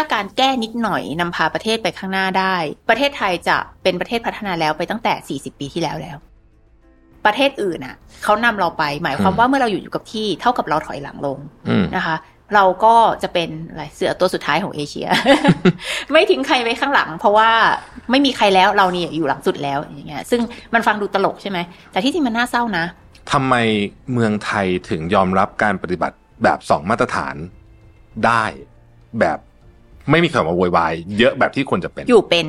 าการแก้นิดหน่อยนำพาประเทศไปข้างหน้าได้ ประเทศไทยจะเป็นประเทศพัฒนาแล้วไปตั้งแต่ 40 ปีที่แล้วแล้ว ประเทศอื่นอะเขานำเราไป หมายความว่าเมื่อเราอยู่อยู่กับที่เท่ากับเราถอยหลังลงนะคะ เราก็จะเป็นอะไรเสือตัวสุดท้ายของเอเชีย ไม่ทิ้งใครไว้ข้างหลัง เพราะว่าไม่มีใครแล้วเราเนี่ยอยู่หลังสุดแล้วอย่างเงี้ย ซึ่งมันฟังดูตลกใช่ไหมแต่ที่จริงมันน่าเศร้านะทำไมเมืองไทยถึงยอมรับการปฏิบัติแบบสองมาตรฐานได้แบบ ไม่มีคำว่าโวยวายเยอะแบบที่ควรจะเป็น อยู่เป็น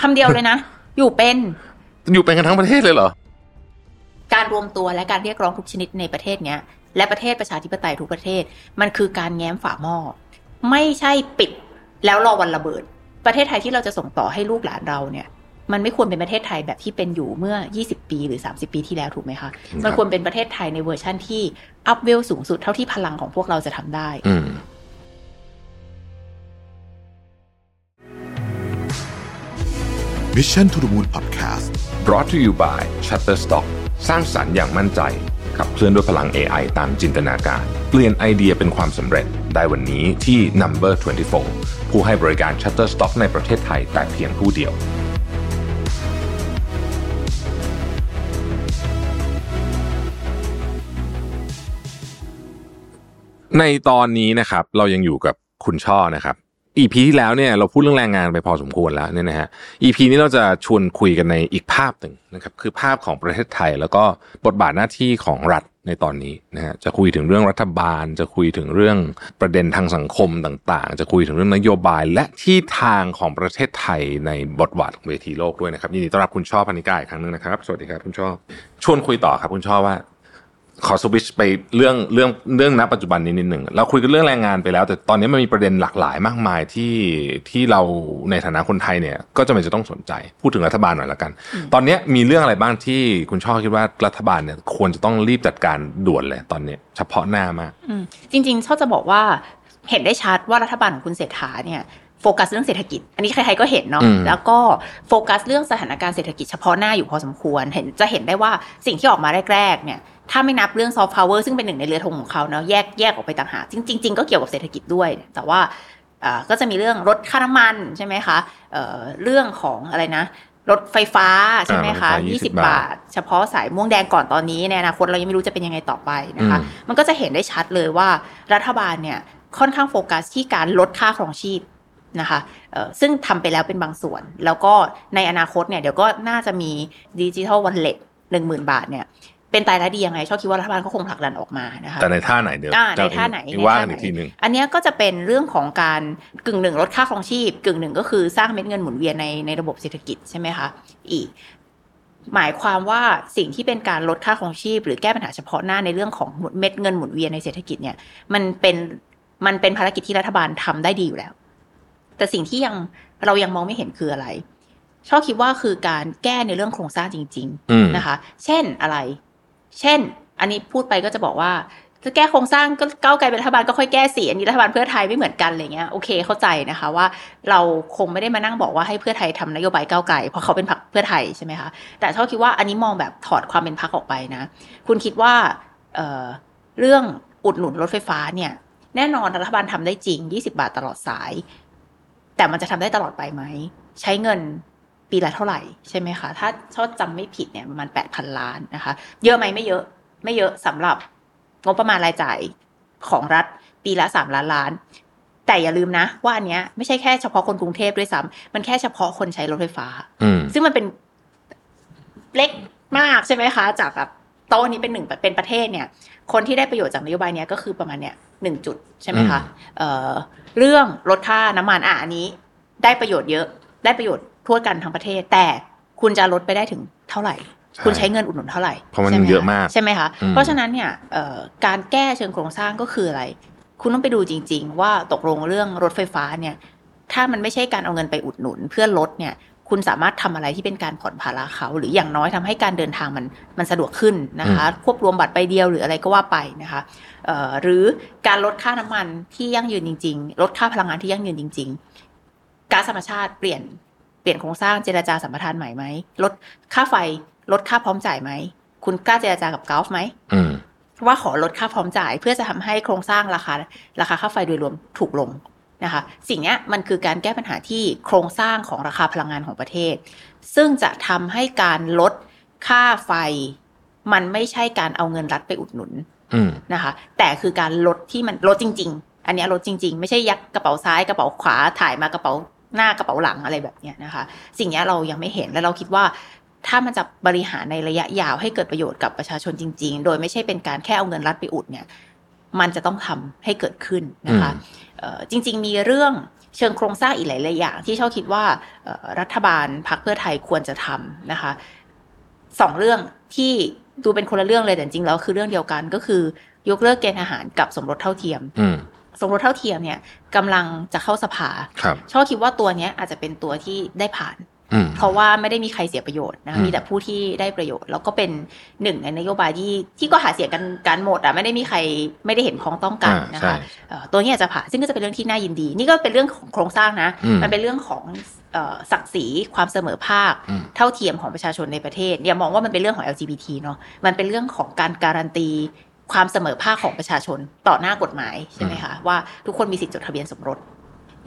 คำเดียวเลยนะ อยู่เป็น อยู่เป็นกันทั้งประเทศเลยเหรอ การรวมตัวและการเรียกร้องทุกชนิดในประเทศเนี้ย และประเทศประชาธิปไตยทุกประเทศ มันคือการแง้มฝาหม้อไม่ใช่ปิดแล้วรอวันระเบิด ประเทศไทยที่เราจะส่งต่อให้ลูกหลานเราเนี่ยมันไม่ควรเป็นประเทศไทยแบบที่เป็นอยู่เมื่อ 20 ปีหรือ 30 ปีที่แล้วถูกไหมคะ มันควรเป็นประเทศไทยในเวอร์ชั่นที่อัพเวลสูงสุดเท่าที่พลังของพวกเราจะทำได้ Mission to the Moon Podcast brought to you by Shutterstock สร้างสรรค์อย่างมั่นใจ ขับเคลื่อนด้วยพลัง AI ตามจินตนาการ เปลี่ยนไอเดียเป็นความสำเร็จได้วันนี้ที่ Number 24 ผู้ให้บริการ Shutterstock ในประเทศไทยแต่เพียงผู้เดียว ในตอนนี้นะครับ เรายังอยู่กับคุณช่อนะครับ อีพีที่แล้วเนี่ยเราพูดเรื่องแรงงานไปพอสมควรแล้วเนี่ยนะฮะอีพีนี้เราจะชวนคุยกันในอีกภาพหนึ่งนะครับคือภาพของประเทศไทย แล้วก็บทบาทหน้าที่ของรัฐในตอนนี้นะฮะจะคุยถึงเรื่องรัฐบาล จะคุยถึงเรื่องประเด็นทางสังคมต่างๆ จะคุยถึงเรื่องนโยบายและที่ทางของประเทศไทยในบทบาทของเวทีโลกด้วยนะครับยินดีต้อนรับคุณช่อพันิกาอีกครั้งนึงนะครับ สวัสดีครับคุณช่อชวนคุยต่อครับคุณช่อว่า ขอสวิชไปเรื่องเรื่องเรื่องณปัจจุบันนี้นิดหนึ่งเราคุยกันเรื่องแรงงานไปแล้ว แต่ตอนนี้มันมีประเด็นหลากหลายมากมายที่ที่เราในฐานะคนไทยเนี่ย ก็จะเป็นจะต้องสนใจ พูดถึงรัฐบาลหน่อยละกัน ตอนนี้มีเรื่องอะไรบ้างที่คุณชอบคิดว่ารัฐบาลเนี่ยควรจะต้องรีบจัดการด่วนเลยตอนนี้ เฉพาะหน้ามากจริงๆชอบจะบอกว่าเห็นได้ชัดว่ารัฐบาลของคุณเศรษฐาเนี่ย โฟกัสเรื่องเศรษฐกิจ อันนี้ใครๆก็เห็นเนาะแล้วก็โฟกัสเรื่องสถานการณ์เศรษฐกิจเฉพาะหน้าอยู่พอสมควรเห็นจะเห็นได้ว่าสิ่งที่ออกมาแรกๆเนี่ยถ้าไม่นับเรื่องซอฟต์พาวเวอร์ซึ่งเป็นหนึ่งในเรือธงของเขาเนาะแยกแยกออกไปต่างหากจริง ๆ ก็เกี่ยวกับเศรษฐกิจด้วย แต่ว่าก็จะมีเรื่องลดค่าน้ำมันใช่ไหมคะเรื่องของอะไรนะรถไฟฟ้าใช่ไหมคะ 20 บาท เฉพาะสายม่วงแดงก่อนตอนนี้ในอนาคตเรายังไม่รู้จะเป็นยังไงต่อไปนะคะ มันก็จะเห็นได้ชัดเลยว่ารัฐบาลเนี่ยค่อนข้างโฟกัสที่การลดค่าครองชีพ นะคะซึ่งทำไปแล้วเป็นบางส่วน แล้วก็ในอนาคตเนี่ยเดี๋ยวก็น่าจะมีดิจิทัลวันเล็ตหนึ่งหมื่นบาทเนี่ยเป็นตายแล้วดียังไงชอบคิดว่ารัฐบาลก็คงผลักดันออกมานะคะแต่ในท่าไหนเดี๋ยวในท่าไหนว่ากันอีกทีหนึ่งอันนี้ก็จะเป็นเรื่องของการกึ่งหนึ่งลดค่าครองชีพ กึ่งหนึ่งก็คือสร้างเม็ดเงินหมุนเวียนในในระบบเศรษฐกิจใช่ไหมคะอีกหมายความว่าสิ่งที่เป็นการลดค่าครองชีพ หรือแก้ปัญหาเฉพาะหน้าในเรื่องของเม็ดเงินหมุนเวียนในเศรษฐกิจเนี่ยมันเป็นมันเป็นภารกิจที่รัฐบาลทำได้ดีอยู่แล้ว แต่สิ่งที่ยังเรายังมองไม่เห็นคืออะไร ชอบคิดว่าคือการแก้ในเรื่องโครงสร้างจริง ๆนะคะ เช่นอะไร เช่น อันนี้พูดไปก็จะบอกว่าจะแก้โครงสร้างก็ก้าวไกลเป็นรัฐบาลก็ค่อยแก้สีอันนี้รัฐบาลเพื่อไทยไม่เหมือนกันอะไรเงี้ยโอเคเข้าใจนะคะว่าเราคงไม่ได้มานั่งบอกว่าให้เพื่อไทยทำนโยบายก้าวไกลเพราะเขาเป็นพรรคเพื่อไทยใช่ไหมคะแต่ชอบคิดว่าอันนี้มองแบบถอดความเป็นพรรคออกไปนะ คุณคิดว่าเเรื่องอุดหนุนรถไฟฟ้าเนี่ยแน่นอนรัฐบาลทำได้จริง 20 บาทตลอดสาย แต่มันจะทำได้ตลอดไปไหม ใช้เงินปีละเท่าไหร่ใช่ไหมคะ ถ้าชอบจำไม่ผิดเนี่ยประมาณแปดพันล้านนะคะ เยอะไหมไม่เยอะ ไม่เยอะสำหรับงบประมาณรายจ่ายของรัฐปีละสามล้านล้าน แต่อย่าลืมนะว่าอันเนี้ยไม่ใช่แค่เฉพาะคนกรุงเทพด้วยซ้ำมันแค่เฉพาะคนใช้รถไฟฟ้า ซึ่งมันเป็นเล็กมากใช่ไหมคะ จากแบบโต๊ะนี้เป็นหนึ่งเป็นประเทศเนี่ย คนที่ได้ประโยชน์จากนโยบายเนี้ยก็คือประมาณเนี้ยหนึ่งจุดใช่ไหมคะเอ่อเรื่องลดค่าน้ำมันอะอันนี้ ได้ประโยชน์เยอะได้ประโยชน์ทั่วกันทั้งประเทศ แต่คุณจะลดไปได้ถึงเท่าไหร่ คุณใช้เงินอุดหนุนเท่าไหร่เพราะมันเยอะมากใช่ไหมคะเพราะฉะนั้นเนี่ยการแก้เชิงโครงสร้างก็คืออะไร คุณต้องไปดูจริง ๆ ว่าตกลงเรื่องรถไฟฟ้าเนี่ยถ้ามันไม่ใช่การเอาเงินไปอุดหนุนเพื่อลดเนี่ย คุณสามารถทำอะไรที่เป็นการผ่อนภาระเขา หรืออย่างน้อยทำให้การเดินทางมันมันสะดวกขึ้นนะคะ ควบรวมบัตรใบเดียวหรืออะไรก็ว่าไปนะคะหรือการลดค่าน้ำมันที่ยั่งยืนจริง ๆ ลดค่าพลังงานที่ยั่งยืนจริง ๆก๊าซธรรมชาติเปลี่ยนเปลี่ยนโครงสร้างเจรจาสัมปทานใหม่ไหมลดค่าไฟลดค่าพร้อมจ่ายไหมคุณกล้าเจราจากับกอล์ฟไหมว่าขอลดค่าพร้อมจ่ายเพื่อจะทำให้โครงสร้างราคา ราคาค่าไฟโดยรวมถูกลง นะคะสิ่งเนี้ยมันคือการแก้ปัญหาที่โครงสร้างของราคาพลังงานของประเทศ ซึ่งจะทำให้การลดค่าไฟ มันไม่ใช่การเอาเงินรัฐไปอุดหนุนอืมนะคะ แต่คือการลดที่มันลดจริง ๆ อันเนี้ยลดจริง ๆ ไม่ใช่ยักกระเป๋าซ้ายกระเป๋าขวาถ่ายมากระเป๋าหน้ากระเป๋าหลังอะไรแบบเนี้ยนะคะ สิ่งเนี้ยเรายังไม่เห็นและเราคิดว่า ถ้ามันจะบริหารในระยะยาวให้เกิดประโยชน์กับประชาชนจริง ๆ โดยไม่ใช่เป็นการแค่เอาเงินรัฐไปอุดเนี่ย มันจะต้องทำให้เกิดขึ้นนะคะอืมเอ่อจริง ๆ มีเรื่องเชิงโครงสร้างอีกหลายๆอย่าง ที่เช่าคิดว่าเอ่อรัฐบาลพรรคเพื่อไทยควรจะทำนะคะสองเรื่องที่ดูเป็นคนละเรื่องเลยแต่จริงๆแล้วคือเรื่องเดียวกันก็คือยกเลิกเกณฑ์อาหารกับสมรสเท่าเทียมอืมสมรสเท่าเทียมเนี่ยกำลังจะเข้าสภาครับชอบคิดว่าตัวเนี้ยอาจจะเป็นตัวที่ได้ผ่านอืม เพราะว่าไม่ได้มีใครเสียประโยชน์นะอืมมีแต่ผู้ที่ได้ประโยชน์ แล้วก็เป็นหนึ่งในนโยบายที่ที่ก็หาเสียงกันการหมดอะไม่ได้มีใครไม่ได้เห็นพ้องต้องกันอ่านะใช่คะเอ่อตัวนี้อาจจะผ่านซึ่งก็จะเป็นเรื่องที่น่ายินดี นี่ก็เป็นเรื่องของโครงสร้างนะอืมมันเป็นเรื่องของเอ่อศักดิ์ศรีความเสมอภาคอืมเท่าเทียมของประชาชนในประเทศอย่ามองว่ามันเป็นเรื่องของ LGBT เนาะมันเป็นเรื่องของการการันตีความเสมอภาคของประชาชนต่อหน้ากฎหมายใช่ไหมคะว่าทุกคนมีสิทธิจดทะเบียนสมรส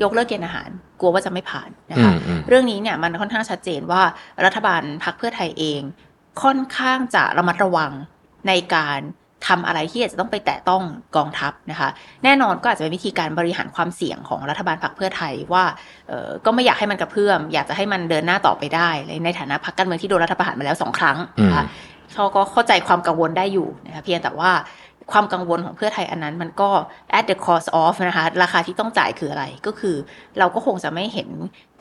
ยกเลิกเกณฑ์อาหาร กลัวว่าจะไม่ผ่านนะอืคะมอืมเรื่องนี้เนี่ยมันค่อนข้างชัดเจนว่ารัฐบาลพรรคเพื่อไทยเอง ค่อนข้างจะระมัดระวังในการทำอะไรที่อาจจะต้องไปแตะต้องกองทัพนะคะ แน่นอนก็อาจจะเป็นวิธีการบริหารความเสี่ยงของรัฐบาลพรรคเพื่อไทยว่าเออก็ไม่อยากให้มันกระเพื่อม อยากจะให้มันเดินหน้าต่อไปได้เลยในฐานะพรรคการเมืองที่โดนรัฐประหารมาแล้วสองครั้งนะคะเขาก็เข้าใจความกังวลได้อยู่นะคะเพียงแต่ว่า ความกังวลของเพื่อไทยอันนั้น มันก็ at the cost of นะคะราคาที่ต้องจ่ายคืออะไรก็คือ เราก็คงจะไม่เห็น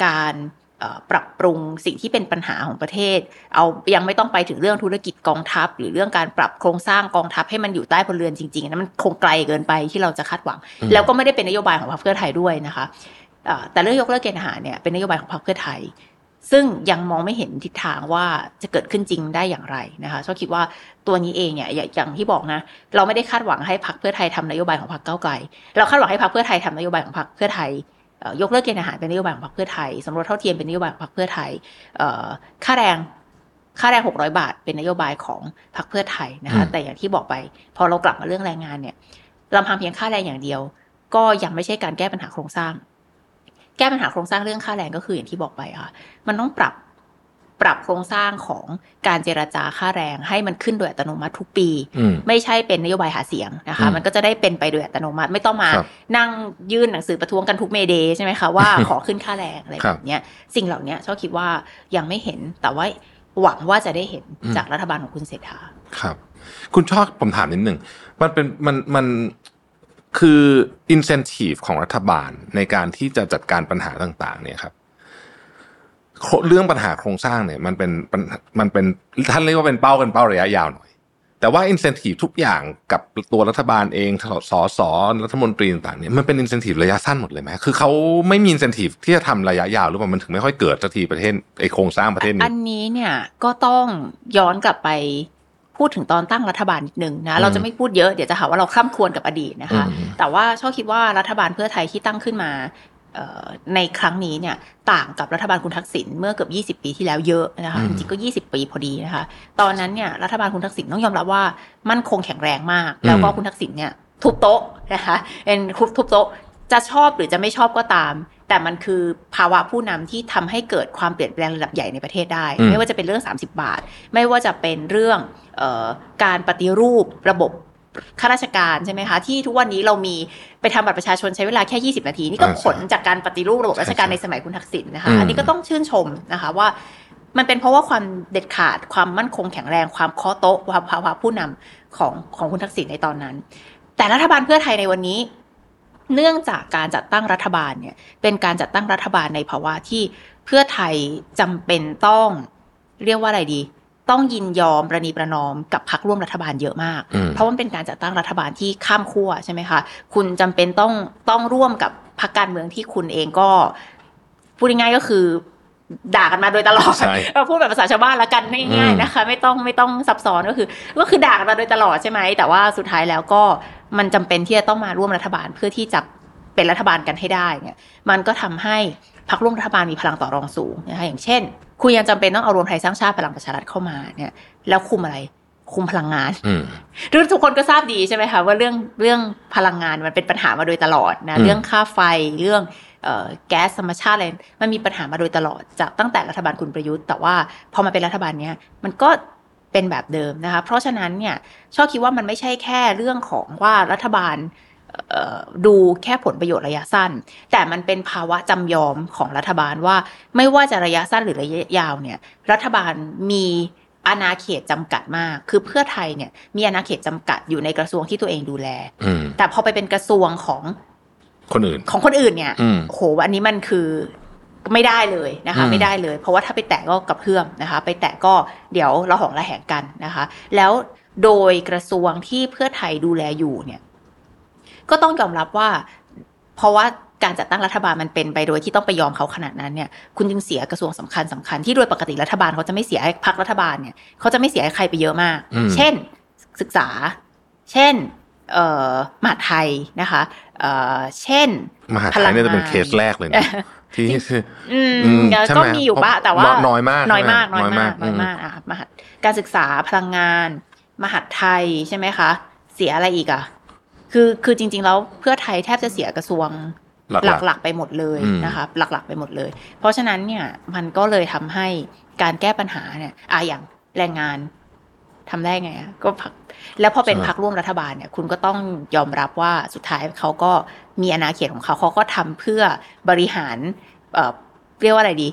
การเอ่อปรับปรุงสิ่งที่เป็นปัญหาของประเทศ เอายังไม่ต้องไปถึงเรื่องธุรกิจกองทัพ หรือเรื่องการปรับโครงสร้างกองทัพให้มันอยู่ใต้พลเรือนจริงๆอันนั้นมันคงไกลเกินไปที่เราจะคาดหวังอืมแล้วก็ไม่ได้เป็นนโยบายของพรรคเพื่อไทยด้วยนะคะเอ่อแต่เรื่องยกเลิกเกณฑ์อาหารเนี่ยเป็นนโยบายของพรรคเพื่อไทย ซึ่งยังมองไม่เห็นทิศทางว่าจะเกิดขึ้นจริงได้อย่างไรนะคะชอบคิดว่าตัวนี้เองเนี่ยอย่าอย่างที่บอกนะ เราไม่ได้คาดหวังให้พรรคเพื่อไทยทำนโยบายของพรรคก้าวไกล เราคาดหวังให้พรรคเพื่อไทยทำนโยบายของพรรคเพื่อไทยเอ่อยกเลิกเกณฑ์อาหารเป็นนโยบายของพรรคเพื่อไทยสมรสเท่าเทียมเป็นนโยบายของพรรคเพื่อไทยเอ่อค่าแรงค่าแรงหกร้อยบาท เป็นนโยบายของพรรคเพื่อไทยนะคะอืมแต่อย่างที่บอกไป พอเรากลับมาเรื่องแรงงานเนี่ยลำพังเพียงค่าแรงอย่างเดียว ก็ยังไม่ใช่การแก้ปัญหาโครงสร้าง แก้ปัญหาโครงสร้างเรื่องค่าแรงก็คืออย่างที่บอกไปค่ะ มันต้องปรับปรับโครงสร้างของการเจรจาค่าแรงให้มันขึ้นโดยอัตโนมัติทุกปีอืมไม่ใช่เป็นนโยบายหาเสียงนะคะอืมมันก็จะได้เป็นไปโดยอัตโนมัติไม่ต้องมาครับนั่งยื่นหนังสือประท้วงกันทุกเมเดย์ใช่ไหมคะว่าขอขึ้นค่าแรงอะไรครัแบบบเนี้ยสิ่งเหล่านี้ชอบคิดว่ายังไม่เห็นแต่ว่าหวังว่าจะได้เห็นอืมจากรัฐบาลของคุณเศรษฐาครับ คุณชอบผมถามนิดหนึ่งมันเป็นมันมัน คือ incentive ของรัฐบาลในการที่จะจัดการปัญหาต่างๆ เนี่ยครับเรื่องปัญหาโครงสร้างเนี่ย มันเป็นปัญมันเป็นท่านเรียกว่าเป็นเป้ากันเป้าระยะยาวหน่อย แต่ว่า incentive ทุกอย่างกับตัวรัฐบาลเองสสรัฐมนตรีต่างๆเนี่ยมันเป็น incentive ระยะสั้นหมดเลยไหมคือเขาไม่มี incentive ที่จะทำระยะยาวหรือเปล่ามันถึงไม่ค่อยเกิดสักทีประเทศไอโครงสร้างประเทศอันี้นนี้เนี่ยก็ต้องย้อนกลับไป พูดถึงตอนตั้งรัฐบาลนิดนึงนะอืมเราจะไม่พูดเยอะเดี๋ยวจะหาว่าเราคล่ำครวญกับอดีตนะคะอืมแต่ว่าชอบคิดว่ารัฐบาลเพื่อไทยที่ตั้งขึ้นมาเอ่อในครั้งนี้เนี่ยต่างกับรัฐบาลคุณทักษิณเมื่อเกือบ 20 ปีที่แล้วเยอะนะคะอืมจริงๆก็ 20 ปีพอดีนะคะ ตอนนั้นเนี่ยรัฐบาลคุณทักษิณต้องยอมรับว่ามั่นคงแข็งแรงมาก แล้วก็คุณทักษิณเนี่ยทุบโต๊ะนะคะเป็นทุบโต๊ะ จะชอบหรือจะไม่ชอบก็ตาม แต่มันคือภาวะผู้นำที่ทำให้เกิดความเปลี่ยนแปลงระดับใหญ่ในประเทศได้อืมไม่ว่าจะเป็นเรื่อง 30 บาท ไม่ว่าจะเป็นเรื่องเออการปฏิรูประบบข้าราชการใช่ไหมคะ ที่ทุกวันนี้เรามีไปทำบัตรประชาชนใช้เวลาแค่ 20 นาที นี่ก็อ่าใช่ผลจากการปฏิรูประบบราชการใช่ในสมัยคุณทักษิณนะคะอืมอันนี้ก็ต้องชื่นชมนะคะว่ามันเป็นเพราะว่าความเด็ดขาดความมั่นคงแข็งแรงความเคาะโต๊ะความภาวะผู้นำของของคุณทักษิณในตอนนั้น แต่รัฐบาลเพื่อไทยในวันนี้ เนื่องจากการจัดตั้งรัฐบาลเนี่ยเป็นการจัดตั้งรัฐบาลในภาวะที่เพื่อไทยจำเป็นต้องเรียกว่าอะไรดี ต้องยินยอมประนีประนอมกับพรรคร่วมรัฐบาลเยอะมากอืมเพราะมันเป็นการจัดตั้งรัฐบาลที่ข้ามขั้วใช่ไหมคะคุณจำเป็นต้องต้องร่วมกับพรรคการเมืองที่คุณเองก็พูดง่ายๆก็คือ ด่ากันมาโดยตลอดใช่เออพูดแบบภาษาชาวบ้านละกันง่ายๆนะคะ ไม่ต้องไม่ต้องซับซ้อนก็คือ ก็คือด่ากันมาโดยตลอดใช่ไหมแต่ว่าสุดท้ายแล้วก็มันจำเป็นที่จะต้องมาร่วมรัฐบาลเพื่อที่จะเป็นรัฐบาลกันให้ได้เนี่ยมันก็ทำให้พรรคร่วมรัฐบาลมีพลังต่อรองสูงนะคะอย่างเช่น คุณยังจำเป็นต้องเอารวมไทยสร้างชาติพลังประชารัฐเข้ามาเนี่ย แล้วคุมอะไรคุมพลังงานอืมทุกคนก็ทราบดีใช่ไหมคะว่าเรื่องเรื่องพลังงานมันเป็นปัญหามาโดยตลอดนะอืมเรื่องค่าไฟเรื่องเอ่อ แก๊สธรรมชาติอะไรมันมีปัญหามาโดยตลอดจากตั้งแต่รัฐบาลคุณประยุทธ์ แต่ว่าพอมาเป็นรัฐบาลเนี้ยมันก็เป็นแบบเดิมนะคะ เพราะฉะนั้นเนี่ยชอบคิดว่ามันไม่ใช่แค่เรื่องของว่ารัฐบาลเอ่อดูแค่ผลประโยชน์ระยะสั้น แต่มันเป็นภาวะจำยอมของรัฐบาลว่าไม่ว่าจะระยะสั้นหรือระยะยาวเนี่ยรัฐบาลมีอาณาเขตจำกัดมาก คือเพื่อไทยเนี่ยมีอาณาเขตจำกัดอยู่ในกระทรวงที่ตัวเองดูแลอืมแต่พอไปเป็นกระทรวงของ คนอื่น ของคนอื่นเนี่ยอืมโหอันนี้มันคือไม่ได้เลยนะคะอืมไม่ได้เลย เพราะว่าถ้าไปแตะก็กระเพื่อมนะคะ ไปแตะก็เดี๋ยวเราหองระแหงกันนะคะ แล้วโดยกระทรวงที่เพื่อไทยดูแลอยู่เนี่ย ก็ต้องยอมรับว่า เพราะว่าการจัดตั้งรัฐบาลมันเป็นไปโดยที่ต้องไปยอมเขาขนาดนั้นเนี่ย คุณจึงเสียกระทรวงสำคัญสำคัญที่โดยปกติรัฐบาลเขาจะไม่เสียให้พรรครัฐบาลเนี่ยเขาจะไม่เสียให้ใครไปเยอะมากอืมเช่น ศึกษา เช่นเอ่อ มหาดไทยนะคะเอ่อเช่น มหาไทพลัยงเนี่ยจะเป็นงานเคสแรกเลยนะที่คืออืมอืมก็ใช่ไหมก็มีอยู่บ้างแต่ว่าน้อยมากน้อยมากใช่น้อยไหมมากน้น้ออยยมามากกอะมหาการศึกษาพลังงาน มหาดไทยใช่ไหมคะ เสียอะไรอีกอะคือคือจริง ๆ แล้วเพื่อไทยแทบจะเสียกระทรวงหลักๆหลักๆไปหมดเลยอืมนะคะหลักๆไปหมดเลย เพราะฉะนั้นเนี่ยมันก็เลยทำให้การแก้ปัญหาเนี่ยอะอย่างแรงงาน ทำได้ไงอะก็พักแล้วพอเป็นพักร่วมรัฐบาลเนี่ย คุณก็ต้องยอมรับว่าสุดท้ายเขาก็มีอาณาเขตของเขาเขาก็ทำเพื่อบริหารเอ่อเรียกว่าอะไรดี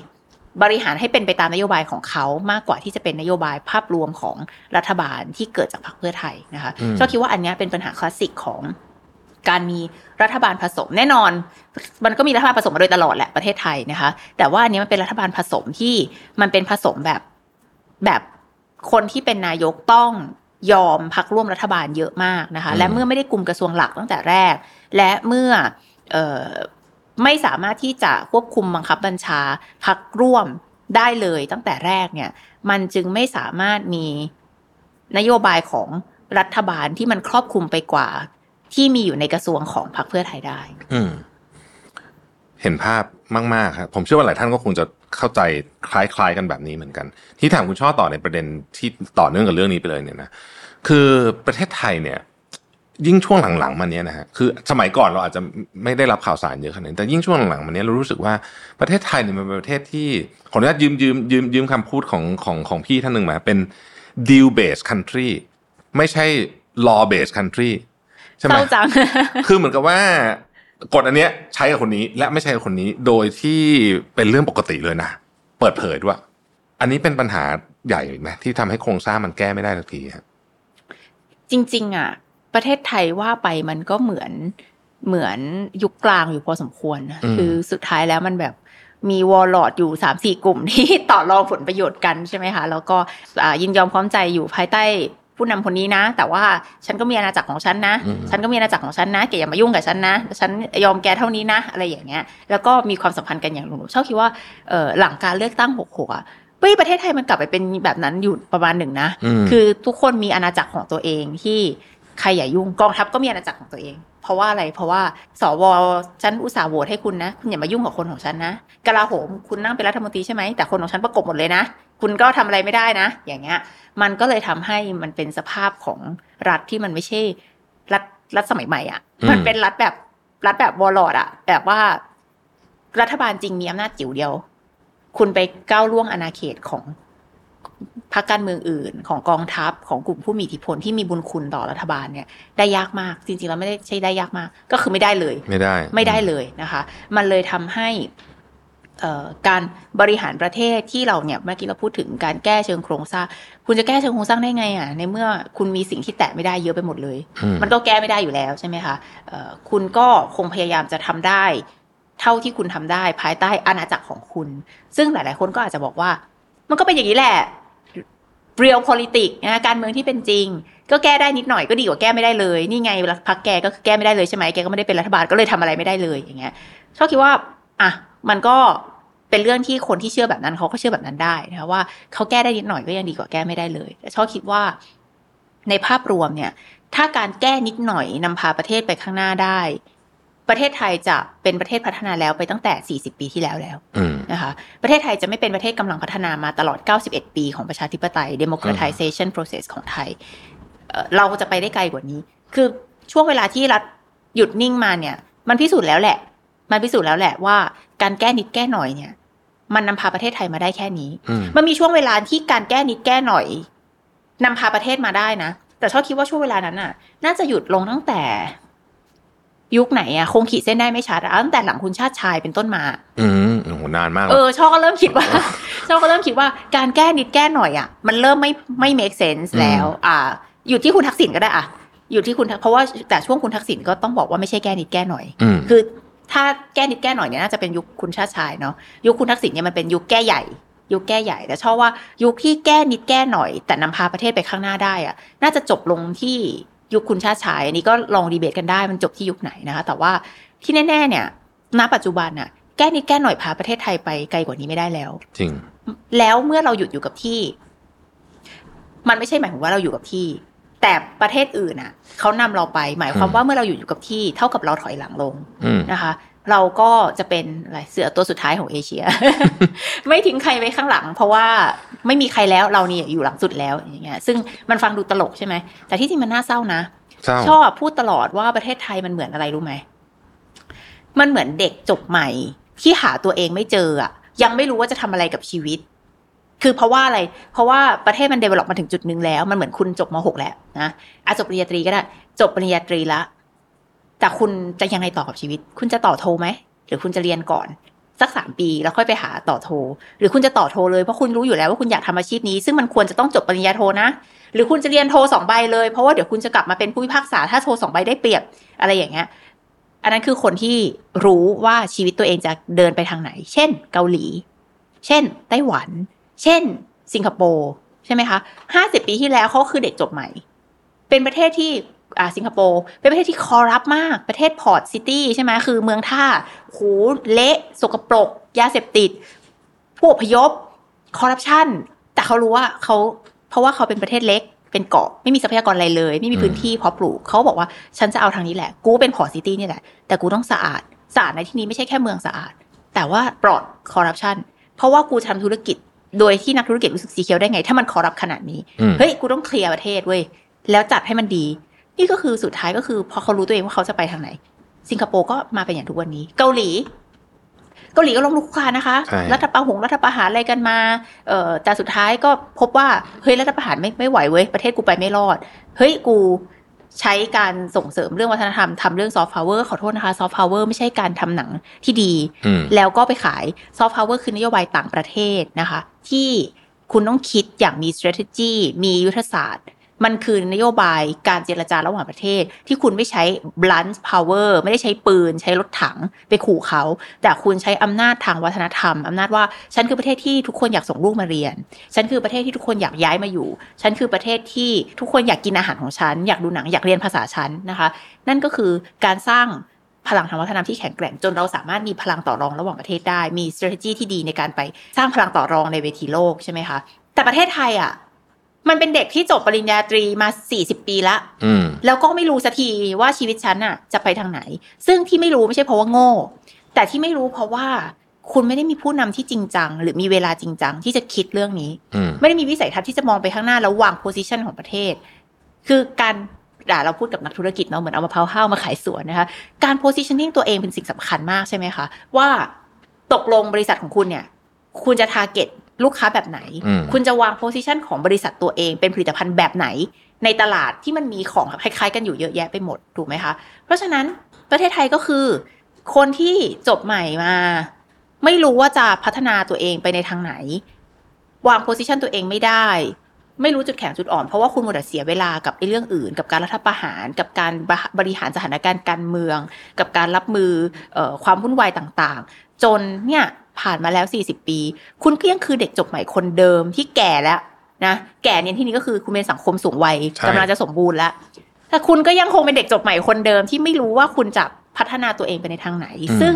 บริหารให้เป็นไปตามนโยบายของเขามากกว่าที่จะเป็นนโยบายภาพรวมของรัฐบาลที่เกิดจากพรรคเพื่อไทยนะคะอืมก็คิดว่าอันเนี้ยเป็นปัญหาคลาสสิกของการมีรัฐบาลผสมแน่นอน มันก็มีรัฐบาลผสมมาโดยตลอดแหละประเทศไทยนะคะ แต่ว่าอันนี้มันเป็นรัฐบาลผสมที่มันเป็นผสมแบบแบบ คนที่เป็นนายกต้องยอมพักร่วมรัฐบาลเยอะมากนะคะอืมและเมื่อไม่ได้กลุ่มกระทรวงหลักตั้งแต่แรก และเมื่อเอ่อไม่สามารถที่จะควบคุมบังคับบัญชาพักร่วมได้เลยตั้งแต่แรกเนี่ย มันจึงไม่สามารถมีนโยบายของรัฐบาลที่มันครอบคลุมไปกว่า ที่มีอยู่ในกระทรวงของพรรคเพื่อไทยได้ อืมเห็นภาพมาก ๆ ครับ ผมเชื่อว่าหลายท่านก็คงจะ เข้าใจคล้ายๆกันแบบนี้เหมือนกัน ที่ถามคุณช่อต่อในประเด็นที่ต่อเนื่องกับเรื่องนี้ไปเลยเนี่ยนะคือประเทศไทยเนี่ย ยิ่งช่วงหลังๆมาเนี้ยนะฮะคือสมัยก่อนเราอาจจะไม่ได้รับข่าวสารเยอะขนาดนี้แต่ยิ่งช่วงหลังๆมาเนี้ยเรารู้สึกว่าประเทศไทยเนี่ยมันเป็นประเทศที่ขออนุญาตยืมยืมยืมยืมคำพูดของของของพี่ท่านหนึ่งมาเป็น deal based country ไม่ใช่ law based country ใช่ไหเศมร้าจังคือเหมือนกับว่า กฎอันเนี้ยใช้กับคนนี้และไม่ใช่กับคนนี้โดยที่เป็นเรื่องปกติเลยนะ เปิดเผยด้วย อันนี้เป็นปัญหาใหญ่ไหมที่ทำให้โครงสร้างมันแก้ไม่ได้สักทีครับจริง ๆ อะ ประเทศไทยว่าไปมันก็เหมือนเหมือนยุคกลางอยู่พอสมควรนะอืมคือสุดท้ายแล้วมันแบบมีวอลลอดอยู่สามสี่กลุ่มที่ต่อรองผลประโยชน์กันใช่ไหมคะ แล้วก็อ่ายินยอมพร้อมใจอยู่ภายใต้ ผู้นำคนนี้นะ แต่ว่าฉันก็มีอาณาจักรของฉันนะอืมฉันก็มีอาณาจักรของฉันนะแกอย่ามายุ่งกับฉันนะ ฉันยอมแกเท่านี้นะ อะไรอย่างเงี้ย แล้วก็มีความสัมพันธ์กันอย่างหนูชอบคิดว่าเออหลังการเลือกตั้งหกหกอะเฮ้ยประเทศไทยมันกลับไปเป็นแบบนั้นอยู่ประมาณหนึ่งนะอืมคือทุกคนมีอาณาจักรของตัวเองที่ใครอย่ายุ่งกองทัพก็มีอาณาจักรของตัวเอง เพราะว่าอะไรเพราะว่าสวฉันอุตส่าห์โหวตให้คุณนะ คุณอย่ามายุ่งกับคนของฉันนะกลาโหมคุณนั่งเป็นรัฐมนตรีใช่ไหมแต่คนของฉันประกบหมดเลยนะ คุณก็ทำอะไรไม่ได้นะ อย่างเงี้ย มันก็เลยทำให้มันเป็นสภาพของรัฐที่มันไม่ใช่รัฐรัฐสมัยใหม่อะอืมมันเป็นรัฐแบบรัฐแบบวอลลอดอะ แบบว่ารัฐบาลจริงมีอำนาจจิ๋วเดียว คุณไปก้าวล่วงอาณาเขตของพรรคการเมืองอื่น ของกองทัพของกลุ่มผู้มีอิทธิพลที่มีบุญคุณต่อรัฐบาลเนี่ย ได้ยากมากจริงๆแล้วไม่ได้ใช่ได้ยากมาก ก็คือไม่ได้เลย ไม่ได้ ไม่ได้เลยนะคะ มันเลยทำให้เอ่อ การบริหารประเทศที่เราเนี่ยเมื่อกี้เราพูดถึงการแก้เชิงโครงสร้าง คุณจะแก้เชิงโครงสร้างได้ไงอะในเมื่อคุณมีสิ่งที่แตะไม่ได้เยอะไปหมดเลยอืมมันก็แก้ไม่ได้อยู่แล้วใช่ไหมคะเอ่อคุณก็คงพยายามจะทำได้ เท่าที่คุณทำได้ภายใต้อาณาจักรของคุณ ซึ่งหลาย ๆ คนก็อาจจะบอกว่า มันก็เป็นอย่างนี้แหละ real politics นะการเมืองที่เป็นจริง ก็แก้ได้นิดหน่อยก็ดีกว่าแก้ไม่ได้เลย นี่ไงพักแกก็คือแก้ไม่ได้เลยใช่ไหมแกก็ไม่ได้เป็นรัฐบาลก็เลยทำอะไรไม่ได้เลยอย่างเงี้ยชอบคิดว่า อะ มันก็เป็นเรื่องที่คนที่เชื่อแบบนั้นเขาก็เชื่อแบบนั้นได้นะคะว่าเขาแก้ได้นิดหน่อยก็ยังดีกว่าแก้ไม่ได้เลยแต่ชอบคิดว่าในภาพรวมเนี่ย ถ้าการแก้นิดหน่อยนำพาประเทศไปข้างหน้าได้ ประเทศไทยจะเป็นประเทศพัฒนาแล้วไปตั้งแต่ 40 ปีที่แล้วแล้วอืมนะคะ ประเทศไทยจะไม่เป็นประเทศกำลังพัฒนามาตลอด 91 ปีของประชาธิปไตย democratization process ของไทยเอ่อเราจะไปได้ไกลกว่านี้ คือช่วงเวลาที่รัฐหยุดนิ่งมาเนี่ย มันพิสูจน์แล้วแหละ มันพิสูจน์แล้วแหละว่าการแก้นิดแก้หน่อยเนี่ย มันนำพาประเทศไทยมาได้แค่นี้อืมมันมีช่วงเวลาที่การแก้นิดแก้หน่อยนำพาประเทศมาได้นะ แต่ชอบคิดว่าช่วงเวลานั้นน่ะ น่าจะหยุดลงตั้งแต่ ยุคไหนอะคงขีดเส้นได้ไม่ชัดอะตั้งแต่หลังคุณชาติชายเป็นต้นมา อืมโอ้โหนานมากเอแล้วอชอบก็เริ่มคิดว่าชอบก็เริ่มคิดว่าการแก้นิดแก้หน่อยอะมันเริ่มไม่ไม่ make sense แล้ว อ่า อยู่ที่คุณทักษิณก็ได้อะอยู่ที่คุณทักเพราะว่าแต่ช่วงคุณทักษิณก็ต้องบอกว่าไม่ใช่แก้นิดแก้หน่อยอืมคือ ถ้าแก้นิดแก้หน่อยเนี่ยน่าจะเป็นยุคคุณชาติชายเนาะยุคคุณทักษิณเนี่ยมันเป็นยุคแก้ใหญ่ ยุคแก้ใหญ่แต่ชอบว่ายุคที่แก้นิดแก้หน่อย แต่นำพาประเทศไปข้างหน้าได้อะน่าจะจบลงที่ยุคคุณชาติชายอันนี้ก็ลองดีเบตกันได้มันจบที่ยุคไหนนะคะแต่ว่าที่แน่ ๆ เนี่ย ณ ปัจจุบันน่ะแก้นิดแก้หน่อยพาประเทศไทยไปไกลกว่านี้ไม่ได้แล้ว จริง แล้วเมื่อเราหยุดอยู่กับที่ มันไม่ใช่หมายถึงว่าเราอยู่กับที่ แต่ประเทศอื่นอะเขานำเราไป หมายความอืมว่าเมื่อเราอยู่อยู่กับที่เท่ากับเราถอยหลังลงอืมนะคะ เราก็จะเป็นอะไรเสือตัวสุดท้ายของเอเชีย ไม่ทิ้งใครไว้ข้างหลัง เพราะว่าไม่มีใครแล้วเราเนี่ยอยู่หลังสุดแล้วอย่างเงี้ย ซึ่งมันฟังดูตลกใช่ไหมแต่ที่จริงมันน่าเศร้านะเศร้าชอบพูดตลอดว่าประเทศไทยมันเหมือนอะไรรู้ไหมมันเหมือนเด็กจบใหม่ที่หาตัวเองไม่เจออะยังไม่รู้ว่าจะทำอะไรกับชีวิต คือเพราะว่าอะไร เพราะว่าประเทศมันเดเวล็อปมาถึงจุดหนึ่งแล้ว มันเหมือนคุณจบม .6 แล้วนะอาจบปริญญาตรีก็ได้ จบปริญญาตรีละ แต่คุณจะยังไงต่อกับชีวิต คุณจะต่อโทไหม หรือคุณจะเรียนก่อน สักสามปีแล้วค่อยไปหาต่อโท หรือคุณจะต่อโทเลย เพราะคุณรู้อยู่แล้วว่าคุณอยากทำอาชีพนี้ ซึ่งมันควรจะต้องจบปริญญาโทนะ หรือคุณจะเรียนโทสองใบเลย เพราะว่าเดี๋ยวคุณจะกลับมาเป็นผู้พิพากษา ถ้าโทสองใบได้เปรียบ อะไรอย่างเงี้ย อันนั้นคือคนที่รู้ว่าชีวิตตัวเองจะเดินไปทางไหน เช่น เกาหลี เช่น ไต้หวัน เช่น สิงคโปร์ใช่ไหมคะห้าสิบปีที่แล้วเขาคือเด็กจบใหม่ เป็นประเทศที่อ่าสิงคโปร์เป็นประเทศที่ corrupt มากประเทศ port city ใช่ไหมคือเมืองท่าโหเละสกปรก ยาเสพติด ผู้อพยพคอร์รัปชันแต่เขารู้ว่าเขาเพราะว่าเขาเป็นประเทศเล็ก เป็นเกาะไม่มีทรัพยากรอะไรเลย ไม่มีพื้นที่เพาะปลูกเขาบอกว่าฉันจะเอาทางนี้แหละ กูเป็น port city นี่แหละ แต่กูต้องสะอาดสะอาดในที่นี้ไม่ใช่แค่เมืองสะอาด แต่ว่าปลอดคอร์รัปชันเพราะว่ากูทำธุรกิจ โดยที่นักธุรกิจรู้สึก secure ได้ไง ถ้ามัน corrupt ขนาดนี้อืมเฮ้ย กูต้องเคลียร์ประเทศเว้ย แล้วจัดให้มันดี นี่ก็คือสุดท้ายก็คือ พอเขารู้ตัวเองว่าเขาจะไปทางไหน สิงคโปร์ก็มาเป็นอย่างทุกวันนี้ เกาหลี เกาหลีก็ล้มลุกคลุกคลานนะคะใช่รัฐประหงรัฐประหารอะไรกันมา เอ่อแต่สุดท้ายก็พบว่า เฮ้ย รัฐประหารไม่ไม่ไหวเว้ย ประเทศกูไปไม่รอด เฮ้ย กู ใช้การส่งเสริมเรื่องวัฒนธรรมทำเรื่องซอฟต์พาวเวอร์ขอโทษนะคะซอฟต์พาวเวอร์ไม่ใช่การทำหนังที่ดีอืมแล้วก็ไปขายซอฟต์พาวเวอร์คือนโยบายต่างประเทศนะคะ ที่คุณต้องคิดอย่างมี strategy มียุทธศาสตร์ มันคือนโยบายการเจรจาระหว่างประเทศ ที่คุณไม่ใช้ blunt power ไม่ได้ใช้ปืน ใช้รถถังไปขู่เขา แต่คุณใช้อำนาจทางวัฒนธรรมอำนาจว่าฉันคือประเทศที่ทุกคนอยากส่งลูกมาเรียน ฉันคือประเทศที่ทุกคนอยากย้ายมาอยู่ ฉันคือประเทศที่ทุกคนอยากกินอาหารของฉัน อยากดูหนังอยากเรียนภาษาฉันนะคะ นั่นก็คือการสร้างพลังทางวัฒนธรรมที่แข็งแกร่งจนเราสามารถมีพลังต่อรองระหว่างประเทศได้ มี strategy ที่ดีในการไปสร้างพลังต่อรองในเวทีโลกใช่ไหมคะ แต่ประเทศไทยอะ มันเป็นเด็กที่จบปริญญาตรีมา40ปีละอืมแล้วก็ไม่รู้สักทีว่าชีวิตฉันอะจะไปทางไหน ซึ่งที่ไม่รู้ไม่ใช่เพราะว่าโง่ แต่ที่ไม่รู้เพราะว่าคุณไม่ได้มีผู้นำที่จริงจัง หรือมีเวลาจริงจังที่จะคิดเรื่องนี้อืมไม่ได้มีวิสัยทัศน์ที่จะมองไปข้างหน้าแล้ววางโพ i ิชันของประเทศ คือการด่าเราพูดกับนักธุรกิจเนาะเหมือนเอามาเพาห้าวมาขายสวนนะคะ การ positioning ตัวเองเป็นสิ่งสำคัญมากใช่ไหมคะ ว่าตกลงบริษัทของคุณเนี่ย คุณจะ target ลูกค้าแบบไหนอืมคุณจะวาง position ของบริษัทตัวเองเป็นผลิตภัณฑ์แบบไหน ในตลาดที่มันมีของคล้ายๆ กันอยู่เยอะแยะไปหมดถูกไหมคะ เพราะฉะนั้นประเทศไทยก็คือ คนที่จบใหม่มา ไม่รู้ว่าจะพัฒนาตัวเองไปในทางไหน วางโพสิชันตัวเองไม่ได้ ไม่รู้จุดแข็งจุดอ่อน เพราะว่าคุณหมดแต่เสียเวลากับไอ้เรื่องอื่น กับการรัฐประหาร กับการบริหารสถานการณ์การเมือง กับการรับมือเอ่อความวุ่นวายต่าง ๆ จนเนี่ย ผ่านมาแล้ว 40 ปี คุณก็ยังคือเด็กจบใหม่คนเดิมที่แก่แล้วนะแก่เนี่ยที่นี้ก็คือคุณเป็นสังคมสูงวัยใช่กำลังจะสมบูรณ์แล้วแต่คุณก็ยังคงเป็นเด็กจบใหม่คนเดิมที่ไม่รู้ว่าคุณจะพัฒนาตัวเองไปในทางไหน ซึ่ง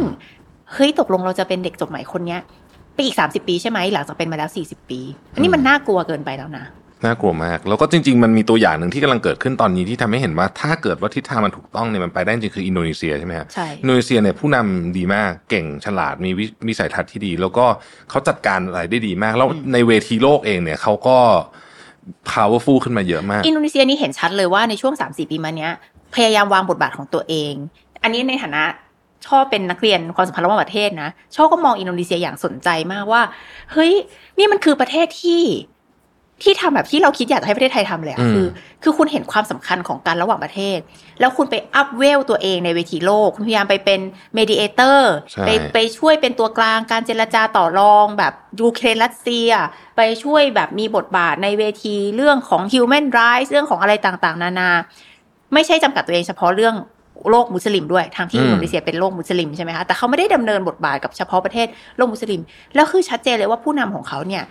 เฮ้ยตกลงเราจะเป็นเด็กจบใหม่คนเนี้ยไปอีกสามสิบปีใช่ไหมหลังจากเป็นมาแล้วสี่สิบปี อันนี้มันน่ากลัวเกินไปแล้วนะ น่ากลัวมาก แล้วก็จริง ๆ มันมีตัวอย่างหนึ่งที่กำลังเกิดขึ้นตอนนี้ที่ทำให้เห็นว่าถ้าเกิดว่าทิศทางมันถูกต้องเนี่ยมันไปได้จริงคืออินโดนีเซียใช่ไหมฮะใช่อินโดนีเซียเนี่ยผู้นำดีมากเก่งฉลาดมีวิวิสัยทัศน์ที่ดี แล้วก็เขาจัดการอะไรได้ดีมาก แล้วในเวทีโลกเองเนี่ยเขาก็ powerful ขึ้นมาเยอะมาก อินโดนีเซียนี่เห็นชัดเลยว่าในช่วง 3-4 ปีมาเนี้ย พยายามวางบทบาทของตัวเอง อันนี้ในฐานะช่อเป็นนักเรียนความสัมพันธ์ระหว่างประเทศนะช่อก็มองอินโดนีเซียอย่างสนใจมากว่า เฮ้ย นี่มันคือประเทศที่ ที่ทำแบบที่เราคิดอยากจะให้ประเทศไทยทำเลยอะอืมคือ คือคุณเห็นความสำคัญของการระหว่างประเทศ แล้วคุณไป up level ตัวเองในเวทีโลก คุณพยายามไปเป็น mediator ใช่ไปไปช่วยเป็นตัวกลางการเจรจาต่อรองแบบยูเครนรัสเซีย ไปช่วยแบบมีบทบาทในเวทีเรื่องของ human rights เรื่องของอะไรต่างๆ นานา ไม่ใช่จำกัดตัวเองเฉพาะเรื่องโลกมุสลิมด้วยทางที่อืมอินโดนีเซียเป็นโลกมุสลิมใช่ไหมคะแต่เขาไม่ได้ดำเนินบทบาทกับเฉพาะประเทศโลกมุสลิม แล้วคือชัดเจนเลยว่าผู้นำของเขาเนี่ย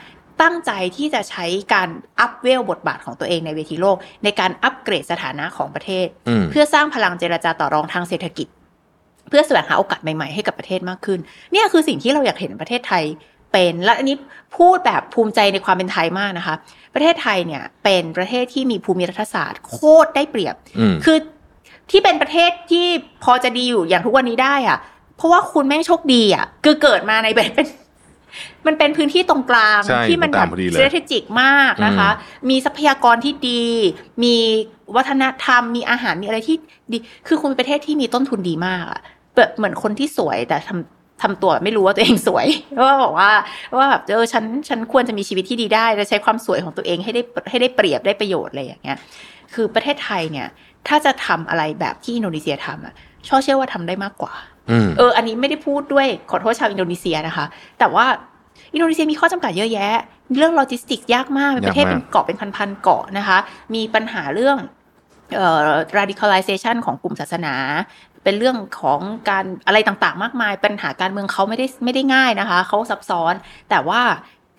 ตั้งใจที่จะใช้การ up level บทบาทของตัวเองในเวทีโลก ในการอัปเกรดสถานะของประเทศอืมเพื่อสร้างพลังเจรจาต่อรองทางเศรษฐกิจ เพื่อแสวงหาโอกาสใหม่ๆให้กับประเทศมากขึ้น เนี่ยคือสิ่งที่เราอยากเห็นประเทศไทยเป็นและอันนี้พูดแบบภูมิใจในความเป็นไทยมากนะคะ ประเทศไทยเนี่ยเป็นประเทศที่มีภูมิรัฐศาสตร์ โคตรได้เปรียบอืมคือที่เป็นประเทศที่พอจะดีอยู่อย่างทุกวันนี้ได้อะเพราะว่าคุณแม่งโชคดีอะคือเกิดมาในแบบเป็น มันเป็นพื้นที่ตรงกลางใช่ที่มันตรงกแบลางบพอดีเลยเศรษฐกิจมากนะคะ มีทรัพยากรที่ดี มีวัฒนธรรม มีอาหาร มีอะไรที่ดี คือคุณเป็นประเทศที่มีต้นทุนดีมากอะแบบเหมือนคนที่สวยแต่ทำทำตัวไม่รู้ว่าตัวเองสวยว่าบอกว่าว่าแบบเออฉันฉันควรจะมีชีวิตที่ดีได้และใช้ความสวยของตัวเองให้ได้ให้ได้เปรียบได้ประโยชน์อะไรอย่างเงี้ย คือประเทศไทยเนี่ย ถ้าจะทำอะไรแบบที่อินโดนีเซียทำอะช่อเชื่อว่าทำได้มากกว่าอืม เออ อันนี้ไม่ได้พูดด้วยขอโทษชาวอินโดนีเซียนะคะ แต่ว่าอินโดนีเซียมีข้อจำกัดเยอะแยะ เรื่องโลจิสติกส์ยากมากเป็นประเทศยากมากเป็นเกาะเป็นพันๆเกาะนะคะ มีปัญหาเรื่องเอ่อ radicalization ของกลุ่มศาสนา เป็นเรื่องของการอะไรต่างๆ มากมาย ปัญหาการเมืองเขาไม่ได้ไม่ได้ง่ายนะคะ เขาซับซ้อน แต่ว่า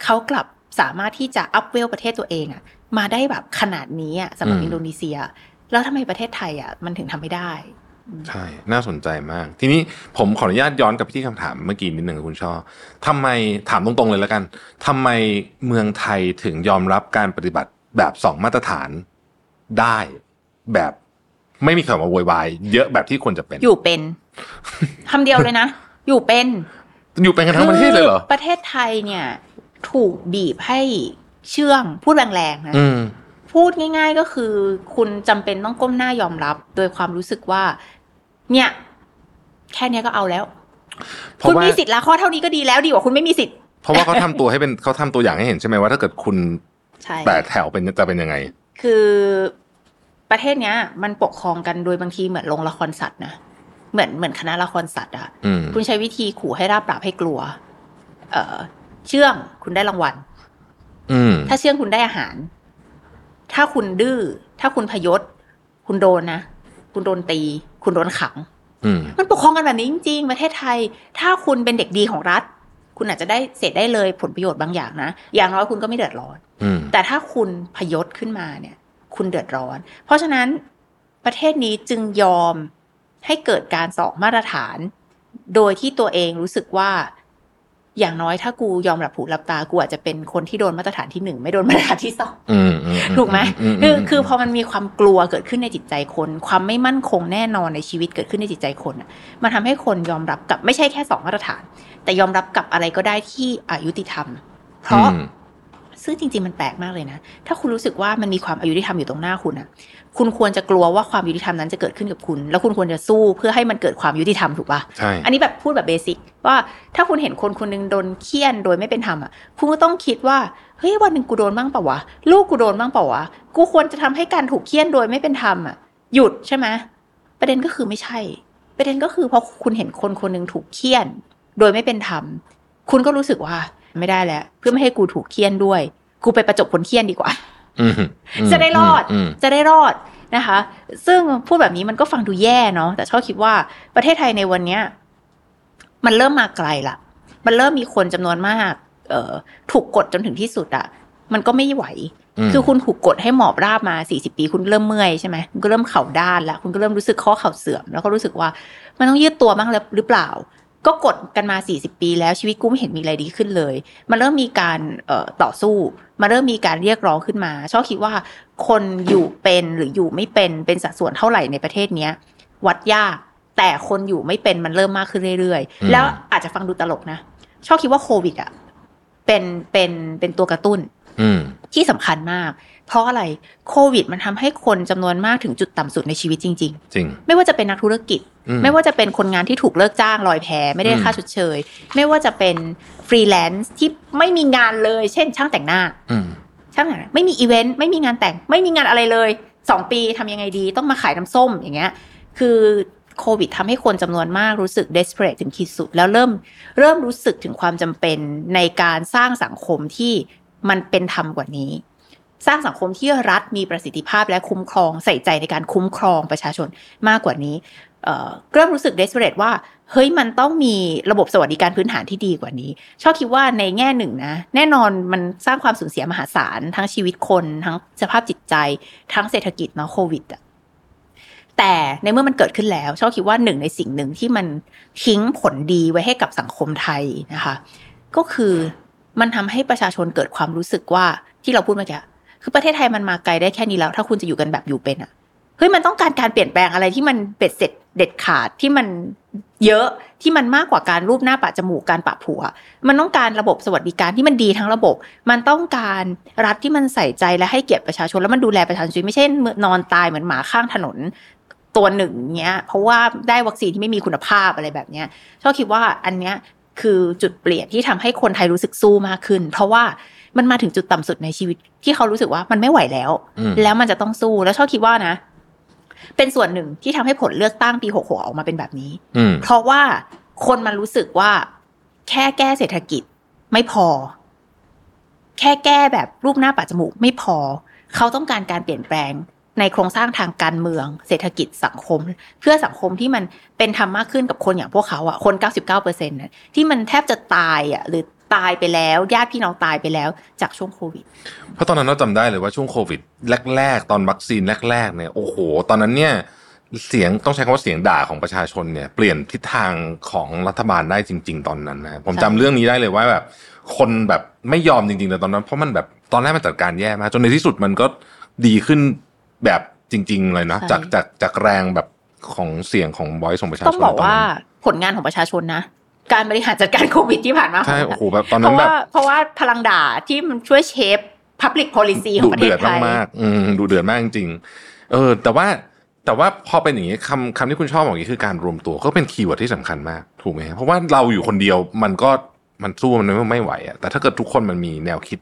เขากลับสามารถที่จะอัพเวลประเทศตัวเองอะมาได้แบบขนาดนี้อะสำหรับอืมอินโดนีเซีย แล้วทำไมประเทศไทยอะมันถึงทำไม่ได้ ใช่ น่าสนใจมาก ทีนี้ผมขออนุญาตย้อนกลับไปที่คำถามเมื่อกี้นิดหนึ่งคุณช่อทำไมถามตรงๆเลยแล้วกันทำไมเมืองไทยถึงยอมรับการปฏิบัติแบบสองมาตรฐานได้แบบไม่มีคำว่าโวยวายเยอะแบบที่ควรจะเป็น อยู่เป็นคำเดียวเลยนะ อยู่เป็น อยู่เป็นกันทั้งประเทศเลยเหรอคือประเทศไทยเนี่ย ถูกบีบให้เชื่องพูดแรงๆนะอืมพูดง่าย ๆก็คือ คุณจำเป็นต้องก้มหน้ายอมรับ โดยความรู้สึกว่า เนี่ย แค่เนี้ยก็เอาแล้วเพราะคุณว่ามีสิทธิ์ละข้อเท่านี้ก็ดีแล้วดีกว่าคุณไม่มีสิทธิ์เพราะว่าเขาทำตัวให้เป็นเขาทำตัวอย่างให้เห็นใช่ไหมว่าถ้าเกิดคุณใช่แต่แถวเป็นจะเป็นยังไง คือประเทศเนี้ย มันปกครองกันโดยบางทีเหมือนลงละครสัตว์นะเหมือนเหมือนคณะละครสัตว์อะอืมคุณใช้วิธีขู่ให้ราบปราบให้กลัว เอ่อเชื่องคุณได้รางวัลอืมถ้าเชื่องคุณได้อาหาร ถ้าคุณดื้อ ถ้าคุณพยศ คุณโดนนะ คุณโดนตี คุณโดนขังอืมมันปกครองกันแบบนี้จริง ๆ ประเทศไทย ถ้าคุณเป็นเด็กดีของรัฐ คุณอาจจะได้เสร็จได้เลยผลประโยชน์บางอย่างนะ อย่างน้อยคุณก็ไม่เดือดร้อนอืมแต่ถ้าคุณพยศขึ้นมาเนี่ย คุณเดือดร้อน เพราะฉะนั้นประเทศนี้จึงยอมให้เกิดการสองมาตรฐาน โดยที่ตัวเองรู้สึกว่า อย่างน้อยถ้ากูยอมหลับหูหลับตากูอาจจะเป็นคนที่โดนมาตรฐานที่หนึ่งไม่โดนมาตรฐานที่สองอืมอืถูกไหมอืคือคือพอมันมีความกลัวเกิดขึ้นในจิตใจคน ความไม่มั่นคงแน่นอนในชีวิตเกิดขึ้นในจิตใจคนอะมันทำให้คนยอมรับกับไม่ใช่แค่สองมาตรฐาน แต่ยอมรับกับอะไรก็ได้ที่อายุติธรรม เพราะอืม ซึ่งจริง ๆ มันแปลกมากเลยนะ ถ้าคุณรู้สึกว่ามันมีความอายุติธรรมอยู่ตรงหน้าคุณอะคุณควรจะกลัวว่าความยุติธรรมนั้นจะเกิดขึ้นกับคุณ แล้วคุณควรจะสู้เพื่อให้มันเกิดความยุติธรรมถูกปะใช่อันนี้แบบพูดแบบเบสิกว่าถ้าคุณเห็นคนคนหนึงโดนเคี่ยนโดยไม่เป็นธรรมอะคุณก็ต้องคิดว่าเฮ้ยวันหนึ่งกูโดนบ้างเปล่าวะลูกกูโดนบ้างเปล่าวะกูควรจะทำให้การถูกเคี่ยนโดยไม่เป็นธรรมอะหยุดใช่ไหมประเด็นก็คือไม่ใช่ ประเด็นก็คือพอคุณเห็นคนคนหนึ่งถูกเคี่ยน โดยไม่เป็นธรรมคุณก็รู้สึกว่า ไม่ได้แล้ว เพื่อไม่ให้กูถูกเคี่ยนด้วย กูไปประจบคนเคี่ยนดีกว่าอืมอืมจะได้รอดมจะได้รอดนะคะ ซึ่งพูดแบบนี้มันก็ฟังดูแย่เนาะแต่ชอบคิดว่าประเทศไทยในวันเนี้ย มันเริ่มมาไกลละมันเริ่มมีคนจำนวนมาก เอ่อถูกกดจนถึงที่สุดอะมันก็ไม่ไหวมคือคุณถูกกดให้หมอบราบมา40ปี คุณเริ่มเมื่อยใช่ไหมคุณก็เริ่มเข่าด้านแล้วคุณก็เริ่มรู้สึกข้อเข่าเสื่อม แล้วก็รู้สึกว่า มันต้องยืดตัวบ้างแล้วหรือเปล่า ก็กดกันมา 40 ปีแล้วชีวิตกูไม่เห็นมีอะไรดีขึ้นเลย มันเริ่มมีการเอ่อต่อสู้ มันเริ่มมีการเรียกร้องขึ้นมา ชอบคิดว่าคนอยู่เป็นหรืออยู่ไม่เป็นเป็นสัดส่วนเท่าไหร่ในประเทศเนี้ย วัดยากแต่คนอยู่ไม่เป็นมันเริ่มมากขึ้นเรื่อยอืมๆแล้วอาจจะฟังดูตลกนะ ช่อคิดว่าโควิดอะเป็นเป็นเป็นตัวกระตุ้นอืมที่สำคัญมาก เพราะอะไรโควิด มันทำให้คนจำนวนมากถึงจุดต่ำสุดในชีวิตจริงจริงๆไม่ว่าจะเป็นนักธุรกิจอืมไม่ว่าจะเป็นคนงานที่ถูกเลิกจ้างลอยแพไม่ได้อืมค่าชดเชย ไม่ว่าจะเป็นฟรีแลนซ์ที่ไม่มีงานเลย เช่น ช่างแต่งหน้าอืมช่างแต่งหน้าไม่มีอีเวนต์ไม่มีงานแต่ง ไม่มีงานอะไรเลยสองปีทำยังไงดี ต้องมาขายน้ำส้มอย่างเงี้ย คือโควิดทำให้คนจำนวนมากรู้สึก desperate ถึงขีดสุด แล้วเริ่มเริ่มรู้สึกถึงความจำเป็นในการสร้างสังคมที่มันเป็นธรรมกว่านี้ สร้างสังคมที่รัฐมีประสิทธิภาพและคุ้มครองใส่ใจในการคุ้มครองประชาชนมากกว่านี้เเริ่มรู้สึก desperate ว่าเฮ้ยมันต้องมีระบบสวัสดิการพื้นฐานที่ดีกว่านี้ ชอบคิดว่าในแง่หนึ่งนะ แน่นอนมันสร้างความสูญเสียมหาศาล ทั้งชีวิตคน ทั้งสภาพจิตใจ ทั้งเศรษฐกิจเนาะโควิดอะแต่ในเมื่อมันเกิดขึ้นแล้วชอบคิดว่าหนึ่งในสิ่งหนึ่งที่มันทิ้งผลดีไว้ให้กับสังคมไทยนะคะ ก็คือมันทำให้ประชาชนเกิดความรู้สึกว่าที่เราพูดเมื่อกี้ คือประเทศไทยมันมาไกลได้แค่นี้แล้ว ถ้าคุณจะอยู่กันแบบอยู่เป็นอะเฮ้ยมันต้องการการเปลี่ยนแปลงอะไรที่มันเบ็ดเสร็จเด็ดขาดที่มันเยอะที่มันมากกว่าการรูปหน้าปะจมูกการปะผัว มันต้องการระบบสวัสดิการที่มันดีทั้งระบบ มันต้องการรัฐที่มันใส่ใจและให้เกียรติประชาชนแล้วมันดูแลประชาชนไม่ใช่นอนตายเหมือนหมาข้างถนนตัวหนึ่งเนี้ย เพราะว่าได้วัคซีนที่ไม่มีคุณภาพอะไรแบบเนี้ยชอบคิดว่าอันเนี้ยคือจุดเปลี่ยนที่ทำให้คนไทยรู้สึกสู้มากขึ้น เพราะว่า มันมาถึงจุดต่ำสุดในชีวิตที่เขารู้สึกว่ามันไม่ไหวแล้วอืมแล้วมันจะต้องสู้แล้วชอบคิดว่านะ เป็นส่วนหนึ่งที่ทำให้ผลเลือกตั้งปีหกหกออกมาเป็นแบบนี้อืมเพราะว่าคนมันรู้สึกว่าแค่แก้เศรษฐกิจไม่พอ แค่แก้แบบรูปหน้าปะจมูกไม่พอ เขาต้องการการเปลี่ยนแปลงในโครงสร้างทางการเมือง เศรษฐกิจสังคม เพื่อสังคมที่มันเป็นธรรมมากขึ้นกับคนอย่างพวกเขาอะคน 99เปอร์เซ็นต์ะที่มันแทบจะตายอะหรือ ตายไปแล้วญาติพี่น้องตายไปแล้วจากช่วงโควิด เพราะตอนนั้นเราจำได้เลยว่าช่วงโควิด แรก ๆ ตอนวัคซีนแรก ๆ เนี่ยโอ้โห ตอนนั้นเนี่ยเสียงต้องใช้คำว่าเสียงด่าของประชาชนเนี่ยเปลี่ยนทิศทางของรัฐบาลได้จริง ๆ ตอนนั้นนะผมใช่จำเรื่องนี้ได้เลยว่าแบบคนแบบไม่ยอมจริงๆแต่ตอนนั้น เพราะมันแบบตอนแรกมันจัดการแย่มากจนในที่สุดมันก็ดีขึ้นแบบจริง ๆ เลยนะจากจากจากแรงแบบของเสียงของบอยของประชาชนต้องบอกว่าตนนั้นผลงานของประชาชนนะ การบริหารจัดการโควิดที่ผ่านมาใช่โอ้โหแบบตอนเพนั้นราะแบว่าบเพราะว่าพลังด่าที่มันช่วยเชฟ Public Policy ของประเทเดือดมากๆอืมดุเดือดมากจริงๆเออ แต่ว่าแต่ว่าพอเป็นอย่างนี้คำคำที่คุณช่อบอกอย่างนี้คือการรวมตัวก็เป็น keyword ที่สำคัญมาก ถูกไหมเพราะว่าเราอยู่คนเดียวมันก็มันสู้มันไม่ไม่ไหวอะแต่ถ้าเกิดทุกคนมันมีแนวคิด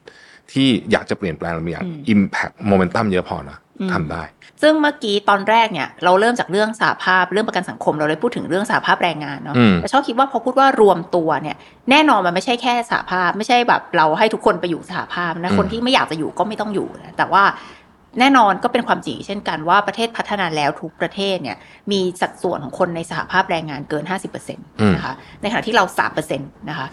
ที่อยากจะเปลี่ยนแปลงมันมีอย่างอืม impact momentum เยอะพอนะอืม ทำได้ ซึ่งเมื่อกี้ตอนแรกเนี่ย เราเริ่มจากเรื่องสหภาพเรื่องประกันสังคมเราเลยพูดถึงเรื่องสหภาพแรงงานเนาะอืมแต่ช่อคิดว่าพอพูดว่ารวมตัวเนี่ย แน่นอนมันไม่ใช่แค่สาภาพ ไม่ใช่แบบเราให้ทุกคนไปอยู่สาภาพนะคนที่ไม่อยากจะอยู่ก็ไม่ต้องอยู่นะแต่ว่าแน่นอนก็เป็นความจริงเช่นกันว่าประเทศพัฒนาแล้วทุกประเทศเนี่ยมีสัดส่วนของคนในสหภาพแรงงานเกิน 50%นะคะในขณะที่เรา 3%นะคะ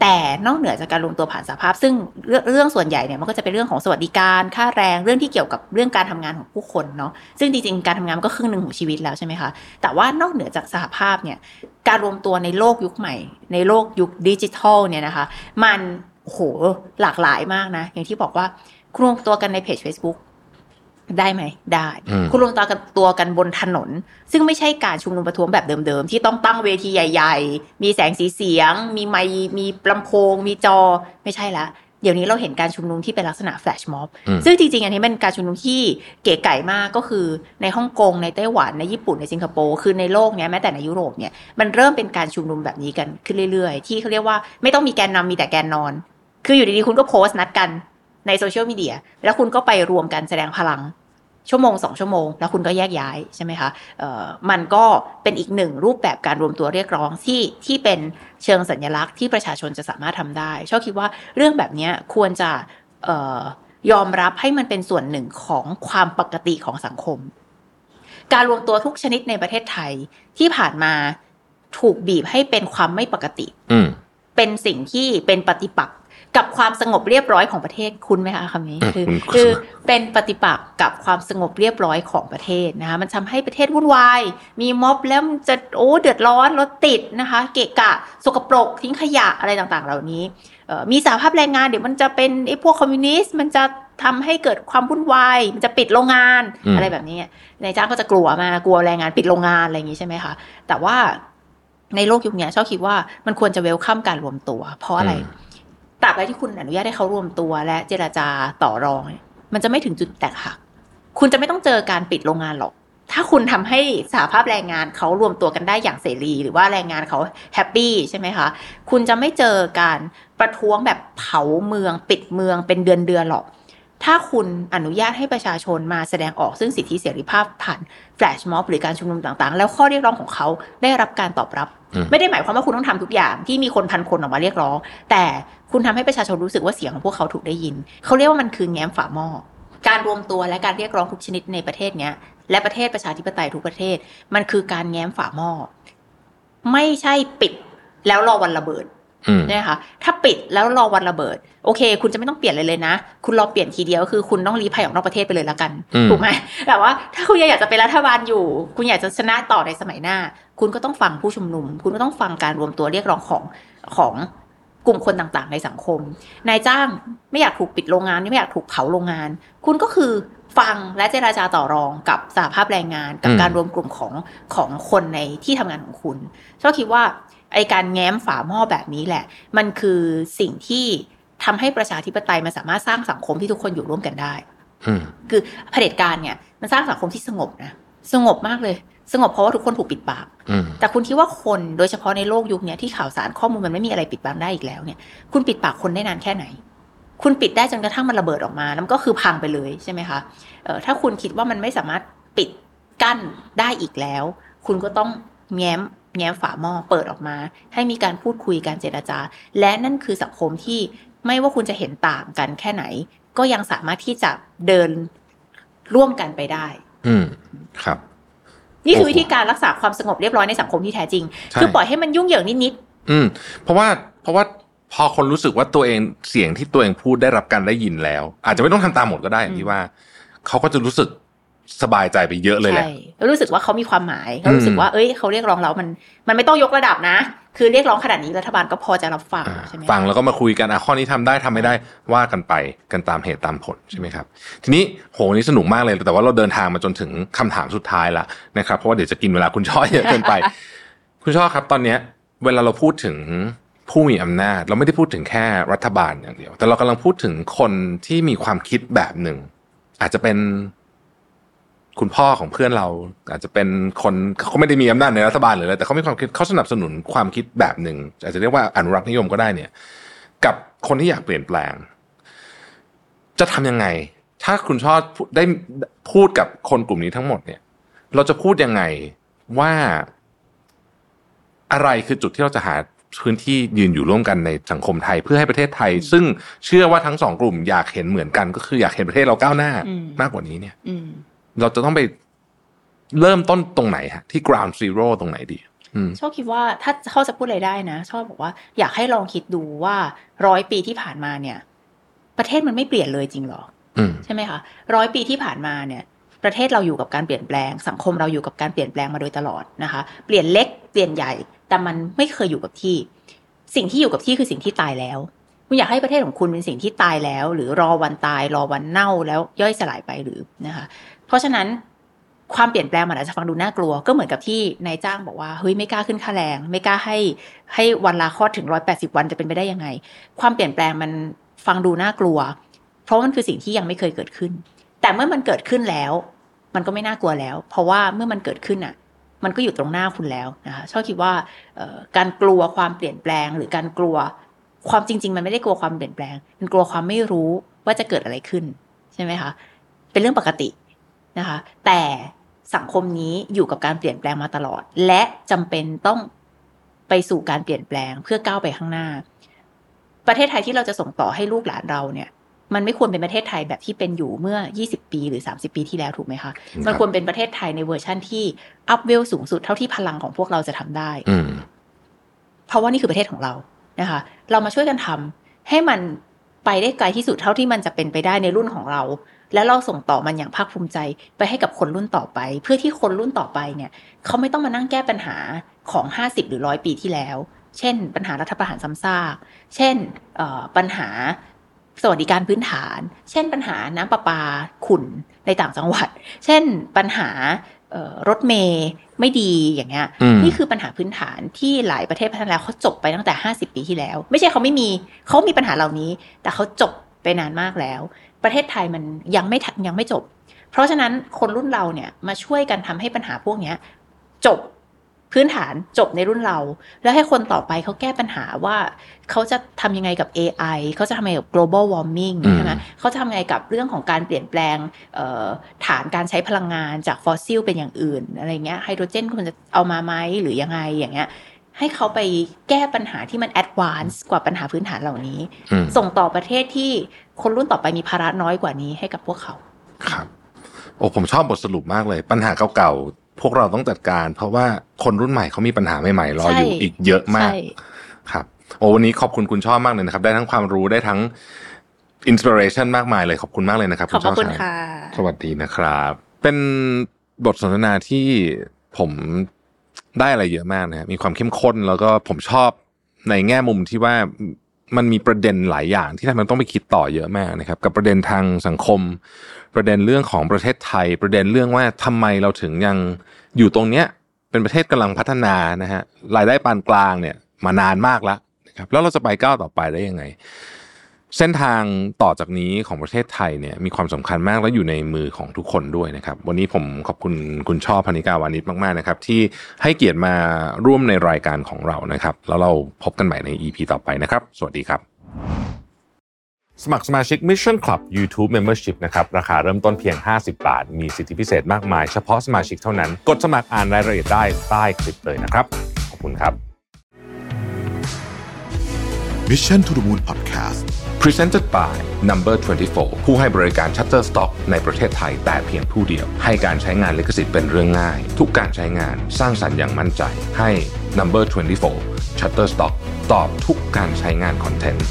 แต่นอกเหนือจากการรวมตัวผ่านสหภาพ ซึ่งเรื่องเรื่องส่วนใหญ่เนี่ยมันก็จะเป็นเรื่องของสวัสดิการค่าแรงเรื่องที่เกี่ยวกับเรื่องการทำงานของผู้คนเนาะซึ่งจริงๆ การทำงานก็ครึ่งหนึ่งของชีวิตแล้วใช่ไหมคะแต่ว่านอกเหนือจากสหภาพเนี่ยการรวมตัวในโลกยุคใหม่ ในโลกยุคดิจิทัลเนี่ยนะคะ มันโอ้โหหลากหลายมากนะ อย่างที่บอกว่าคุณรวมตัวกันในเพจ Facebook ได้ไหมได้อืมคุณรวมตัวกันตัวกันบนถนน ซึ่งไม่ใช่การชุมนุมประท้วงแบบเดิมๆ ที่ต้องตั้งเวทีใหญ่ ๆ มีแสงสีเสียง มีไมค์มีลำโพง มีจอไม่ใช่ละเดี๋ยวนี้เราเห็นการชุมนุมที่เป็นลักษณะแฟลชม็อบอืมซึ่งจริงๆ อันนี้เป็นการชุมนุมที่เก๋ไก่มากก็คือในฮ่องกง ในไต้หวัน ในญี่ปุ่น ในสิงคโปร์ คือในโลกเนี้ยแม้แต่ในยุโรปเนี่ย มันเริ่มเป็นการชุมนุมแบบนี้กันขึ้นเรื่อยๆ ที่เขาเรียกว่าไม่ต้องมีแกนนำมีแต่แกนนอน คืออยู่ดีๆ คุณก็โพสต์นัดกัน ในโซเชียลมีเดียแล้วคุณก็ไปรวมกันแสดงพลังชั่วโมงสองชั่วโมง แล้วคุณก็แยกย้ายใช่ไหมคะเอ่อมันก็เป็นอีกหนึ่งรูปแบบการรวมตัวเรียกร้องที่ที่เป็นเชิงสัญลักษณ์ที่ประชาชนจะสามารถทำได้ชอบคิดว่าเรื่องแบบเนี้ยควรจะเอ่อยอมรับให้มันเป็นส่วนหนึ่งของความปกติของสังคม การรวมตัวทุกชนิดในประเทศไทยที่ผ่านมาถูกบีบให้เป็นความไม่ปกติอืมเป็นสิ่งที่เป็นปฏิปักษ์ กับความสงบเรียบร้อยของประเทศคุณไหมคะคำนี้อืมคือคุณคือเป็นปฏิปักษ์กับความสงบเรียบร้อยของประเทศนะคะมันทำให้ประเทศวุ่นวาย มีม็อบแล้วมันจะโอ้เดือดร้อนรถติดนะคะ เกะกะสกปรกทิ้งขยะอะไรต่างๆ เหล่านี้เอ่อมีสาภาพแรงงานเดี๋ยวมันจะเป็นไอ้พวกคอมมิวนิสต์มันจะทำให้เกิดความวุ่นวายมันจะปิดโรงงานอืมอะไรแบบนี้นายจ้างก็จะกลัวมากลัวแรงงานปิดโรงงานอะไรอย่างนี้ใช่ไหมคะแต่ว่าในโลกยุคนี้ชอบคิดว่ามันควรจะเวลคัมการรวมตัว เพราะอะไรอืมต ราบใดที่คุณอนุญาตให้เขารวมตัวและเจราจาต่อรอง มันจะไม่ถึงจุดแตกหัก คุณจะไม่ต้องเจอการปิดโรงงานหรอก ถ้าคุณทำให้สหภาพแรงงานเขารวมตัวกันได้อย่างเสรี หรือว่าแรงงานเขา happy ใช่ไหมคะ คุณจะไม่เจอการประท้วงแบบเผาเมือง ปิดเมืองเป็นเดือนเดือนๆหรอก ถ้าคุณอนุญาตให้ประชาชนมาแสดงออกซึ่งสิทธิเสรีภาพผ่านแฟลชม็อบหรือการชุมนุมต่างๆ แล้วข้อเรียกร้องของเขาได้รับการตอบรับ ไม่ได้หมายความว่าคุณต้องทำทุกอย่างที่มีคนพันคนออกมาเรียกร้อง แต่คุณทำให้ประชาชนรู้สึกว่าเสียงของพวกเขาถูกได้ยิน เขาเรียกว่ามันคือแง้มฝาหม้อการรวมตัวและการเรียกร้องทุกชนิดในประเทศเนี้ย และประเทศประชาธิปไตยทุกประเทศ มันคือการแง้มฝาหม้อไม่ใช่ปิดแล้วรอวันระเบิด อืมนะคะถ้าปิดแล้วรอวันระเบิด โอเค คุณจะไม่ต้องเปลี่ยนเลยเลยนะ คุณรอเปลี่ยนทีเดียวคือคุณต้องรีภัยออกนอกประเทศไปเลยละกันอืมถูกไหมแต่ว่าถ้าคุณยังอยากจะเป็นรัฐบาลอยู่ คุณอยากจะชนะต่อในสมัยหน้า คุณก็ต้องฟังผู้ชุมนุม คุณก็ต้องฟังการรวมตัวเรียกร้องของของกลุ่มคนต่างๆ ในสังคม นายจ้างไม่อยากถูกปิดโรงงานไม่อยากถูกเผาโรงงาน คุณก็คือฟังและเจราจาต่อรองกับสหภาพแรงงาน กับอืมการรวมกลุ่มของของคนในที่ทำงานของคุณชอบคิดว่า ไอการแง้มฝาหม้อแบบนี้แหละ มันคือสิ่งที่ทำให้ประชาธิปไตยมันสามารถสร้างสังคมที่ทุกคนอยู่ร่วมกันได้อืมคือเผด็จการเนี่ยมันสร้างสังคมที่สงบนะสงบมากเลย สงบเพราะว่าทุกคนถูกปิดปากอืมแต่คุณคิดว่าคนโดยเฉพาะในโลกยุคเนี้ยที่ข่าวสารข้อมูลมันไม่มีอะไรปิดบังได้อีกแล้วเนี่ย คุณปิดปากคนได้นานแค่ไหน คุณปิดได้จนกระทั่งมันระเบิดออกมาแล้วมันก็คือพังไปเลยใช่ไหมคะเออถ้าคุณคิดว่ามันไม่สามารถปิดกั้นได้อีกแล้ว คุณก็ต้องแง้ม แง้มฝาหม้อเปิดออกมา ให้มีการพูดคุยการเจรจา และนั่นคือสังคมที่ไม่ว่าคุณจะเห็นต่างกันแค่ไหน ก็ยังสามารถที่จะเดินร่วมกันไปได้ อืมครับ นี่คือโอ้โหวิธีการรักษาความสงบเรียบร้อยในสังคมที่แท้จริงใช่คือปล่อยให้มันยุ่งเหยิงนิดอืม เพราะว่าเพราะว่าพอคนรู้สึกว่าตัวเองเสียงที่ตัวเองพูดได้รับการได้ยินแล้ว อาจจะไม่ต้องทำตามหมดก็ได้อย่างที่ว่าเขาก็จะรู้สึก สบายใจไปเยอะๆเลยแหละใช่แล้วรู้สึกว่าเขามีความหมายเขารู้สึกอืมว่า เอ้ยเขาเรียกร้องเรา มัน มันไม่ต้องยกระดับนะ คือเรียกร้องขนาดนี้รัฐบาลก็พอจะรับฟังอ่าใช่ไหมฟังแล้วก็มาคุยกันอะข้อนี้ทำได้ทำไม่ได้ว่ากันไปกันตามเหตุตามผลใช่ไหมครับ ทีนี้โหวันนี้สนุกมากเลย แต่ว่าเราเดินทางมาจนถึงคำถามสุดท้ายละนะครับ เพราะว่าเดี๋ยวจะกินเวลาคุณช่อเยอะเกินไป คุณช่อครับ ตอนเนี้ย เวลาเราพูดถึงผู้มีอำนาจ เราไม่ได้พูดถึงแค่รัฐบาลอย่างเดียว แต่เรากำลังพูดถึงคนที่มีความคิดแบบหนึ่งอาจจะเป็น คุณพ่อของเพื่อนเราอาจจะเป็นคนเขาไม่ได้มีอำนาจในรัฐบาลหรืออะไรแต่เขามีความคิดเขาสนับสนุนความคิดแบบหนึ่งอาจจะเรียกว่าอนุรักษ์นิยมก็ได้เนี่ย กับคนที่อยากเปลี่ยนแปลง จะทำยังไง ถ้าคุณชอบพูดได้พูดกับคนกลุ่มนี้ทั้งหมดเนี่ย เราจะพูดยังไงว่าอะไรคือจุดที่เราจะหาพื้นที่ยืนอยู่ร่วมกันในสังคมไทยเพื่อให้ประเทศไทย ซึ่งเชื่อว่าทั้งสองกลุ่มอยากเห็นเหมือนกัน ก็คืออยากเห็นประเทศเราก้าวหน้าอืมมากกว่านี้เนี่ยอืม เราจะต้องไปเริ่มต้นตรงไหนฮะที่ ground zero ตรงไหนดีอืมชอบคิดว่าถ้าเขาจะพูดอะไรได้นะ ชอบบอกว่าอยากให้ลองคิดดูว่าร้อยปีที่ผ่านมาเนี่ย ประเทศมันไม่เปลี่ยนเลยจริงเหรออืมใช่ไหมคะร้อยปีที่ผ่านมาเนี่ย ประเทศเราอยู่กับการเปลี่ยนแปลง สังคมเราอยู่กับการเปลี่ยนแปลงมาโดยตลอดนะคะ เปลี่ยนเล็กเปลี่ยนใหญ่ แต่มันไม่เคยอยู่กับที่ สิ่งที่อยู่กับที่คือสิ่งที่ตายแล้วคุณอยากให้ประเทศของคุณเป็นสิ่งที่ตายแล้ว หรือรอวันตายรอวันเน่าแล้วย่อยสลายไปหรือนะคะ เพราะฉะนั้นความเปลี่ยนแปลงมันอาจจะฟังดูน่ากลัว ก็เหมือนกับที่นายจ้างบอกว่าเฮ้ยไม่กล้าขึ้นค่าแรง ไม่กล้าให้ให้วันลาคลอดถึงร้อยแปดสิบวันจะเป็นไปได้ยังไง ความเปลี่ยนแปลงมันฟังดูน่ากลัว เพราะมันคือสิ่งที่ยังไม่เคยเกิดขึ้น แต่เมื่อมันเกิดขึ้นแล้ว มันก็ไม่น่ากลัวแล้ว เพราะว่าเมื่อมันเกิดขึ้นอะ มันก็อยู่ตรงหน้าคุณแล้วนะคะชอบคิดว่าการกลัวความเปลี่ยนแปลง หรือการกลัวความจริง ๆ มันไม่ได้กลัวความเปลี่ยนแปลง มันกลัวความไม่รู้ว่าจะเกิดอะไรขึ้นใช่ไหมคะเป็นเรื่องปกติ นะคะ แต่สังคมนี้อยู่กับการเปลี่ยนแปลงมาตลอด และจำเป็นต้องไปสู่การเปลี่ยนแปลงเพื่อก้าวไปข้างหน้า ประเทศไทยที่เราจะส่งต่อให้ลูกหลานเราเนี่ย มันไม่ควรเป็นประเทศไทยแบบที่เป็นอยู่เมื่อ 20 ปีหรือ 30 ปีที่แล้วถูกไหมคะมันควรเป็นประเทศไทยในเวอร์ชั่นที่ up level สูงสุดเท่าที่พลังของพวกเราจะทำได้อืมเพราะว่านี่คือประเทศของเรานะคะ เรามาช่วยกันทำให้มันไปได้ไกลที่สุดเท่าที่มันจะเป็นไปได้ในรุ่นของเรา แล้วเราส่งต่อมันอย่างภาคภูมิใจไปให้กับคนรุ่นต่อไป เพื่อที่คนรุ่นต่อไปเนี่ยเขาไม่ต้องมานั่งแก้ปัญหาของ 50 หรือร้อยปีที่แล้ว เช่น ปัญหารัฐประหารซ้ำซากเช่นปัญหาสวัสดิการพื้นฐาน เช่น ปัญหาน้ำประปาขุ่นในต่างจังหวัด เช่น ปัญหารถเมย์ไม่ดีอย่างเงี้ยนี่คือปัญหาพื้นฐานที่หลายประเทศพัฒนาแล้วเขาจบไปตั้งแต่ 50 ปีที่แล้ว ไม่ใช่เขาไม่มีเขามีปัญหาเหล่านี้ แต่เขาจบไปนานมากแล้ว ประเทศไทยมันยังไม่ยังไม่จบ เพราะฉะนั้นคนรุ่นเราเนี่ยมาช่วยกันทำให้ปัญหาพวกเนี้ยจบพื้นฐานจบในรุ่นเรา แล้วให้คนต่อไปเขาแก้ปัญหาว่าเขาจะทำยังไงกับ AI เขาจะทำยังไงกับ global warming ใช่ไหมเขาจะทำยังไงกับเรื่องของการเปลี่ยนแปลงฐานการใช้พลังงานจากฟอสซิลเป็นอย่างอื่นอะไรเงี้ยไฮโดรเจนควรจะเอามาไหมหรือยังไงอย่างเงี้ย ให้เขาไปแก้ปัญหาที่มัน advance กว่าปัญหาพื้นฐานเหล่านี้ ส่งต่อประเทศที่คนรุ่นต่อไปมีภาระน้อยกว่านี้ให้กับพวกเขา ครับ โอ้ผมชอบบทสรุปมากเลย ปัญหาเก่าๆ พวกเราต้องจัดการ เพราะว่าคนรุ่นใหม่เขามีปัญหาใหม่ๆรออยู่อีกเยอะมากครับโอ้วันนี้ขอบคุณคุณช่อมากเลยนะครับ ได้ทั้งความรู้ได้ทั้งอินสปิเรชันมากมายเลยขอบคุณมากเลยนะครับขอบคุณค่ะสวัสดีนะครับ เป็นบทสนทนาที่ผม ได้อะไรเยอะมากนะมีความเข้มข้นแล้วก็ผมชอบในแง่มุมที่ว่ามันมีประเด็นหลายอย่างที่ทำให้ต้องไปคิดต่อเยอะมากนะครับ กับประเด็นทางสังคม ประเด็นเรื่องของประเทศไทย ประเด็นเรื่องว่าทำไมเราถึงยังอยู่ตรงเนี้ยเป็นประเทศกำลังพัฒนานะฮะรายได้ปานกลางเนี่ยมานานมากแล้วนะครับแล้วเราจะไปก้าวต่อไปได้ยังไง เส้นทางต่อจากนี้ของประเทศไทยเนี่ยมีความสำคัญมากและอยู่ในมือของทุกคนด้วยนะครับ วันนี้ผมขอบคุณคุณชอบพนิกาวานิชมากๆนะครับ ที่ให้เกียรติมาร่วมในรายการของเรานะครับ แล้วเราพบกันใหม่ใน EP ต่อไปนะครับ สวัสดีครับ สมัครสมาชิก Mission Club YouTube Membership นะครับ ราคาเริ่มต้นเพียง 50 บาท มีสิทธิพิเศษมากมาย เฉพาะสมาชิกเท่านั้น กดสมัครอ่านรายละเอียดได้ใต้คลิปเลยนะครับ ขอบคุณครับ Mission to the Moon Podcast Presented by Number 24 ผู้ให้บริการ Shutterstock ในประเทศไทยแต่เพียงผู้เดียว ให้การใช้งานลิขสิทธิ์เป็นเรื่องง่าย ทุกการใช้งานสร้างสรรค์อย่างมั่นใจ ให้ Number 24 Shutterstock ตอบทุกการใช้งานคอนเทนต์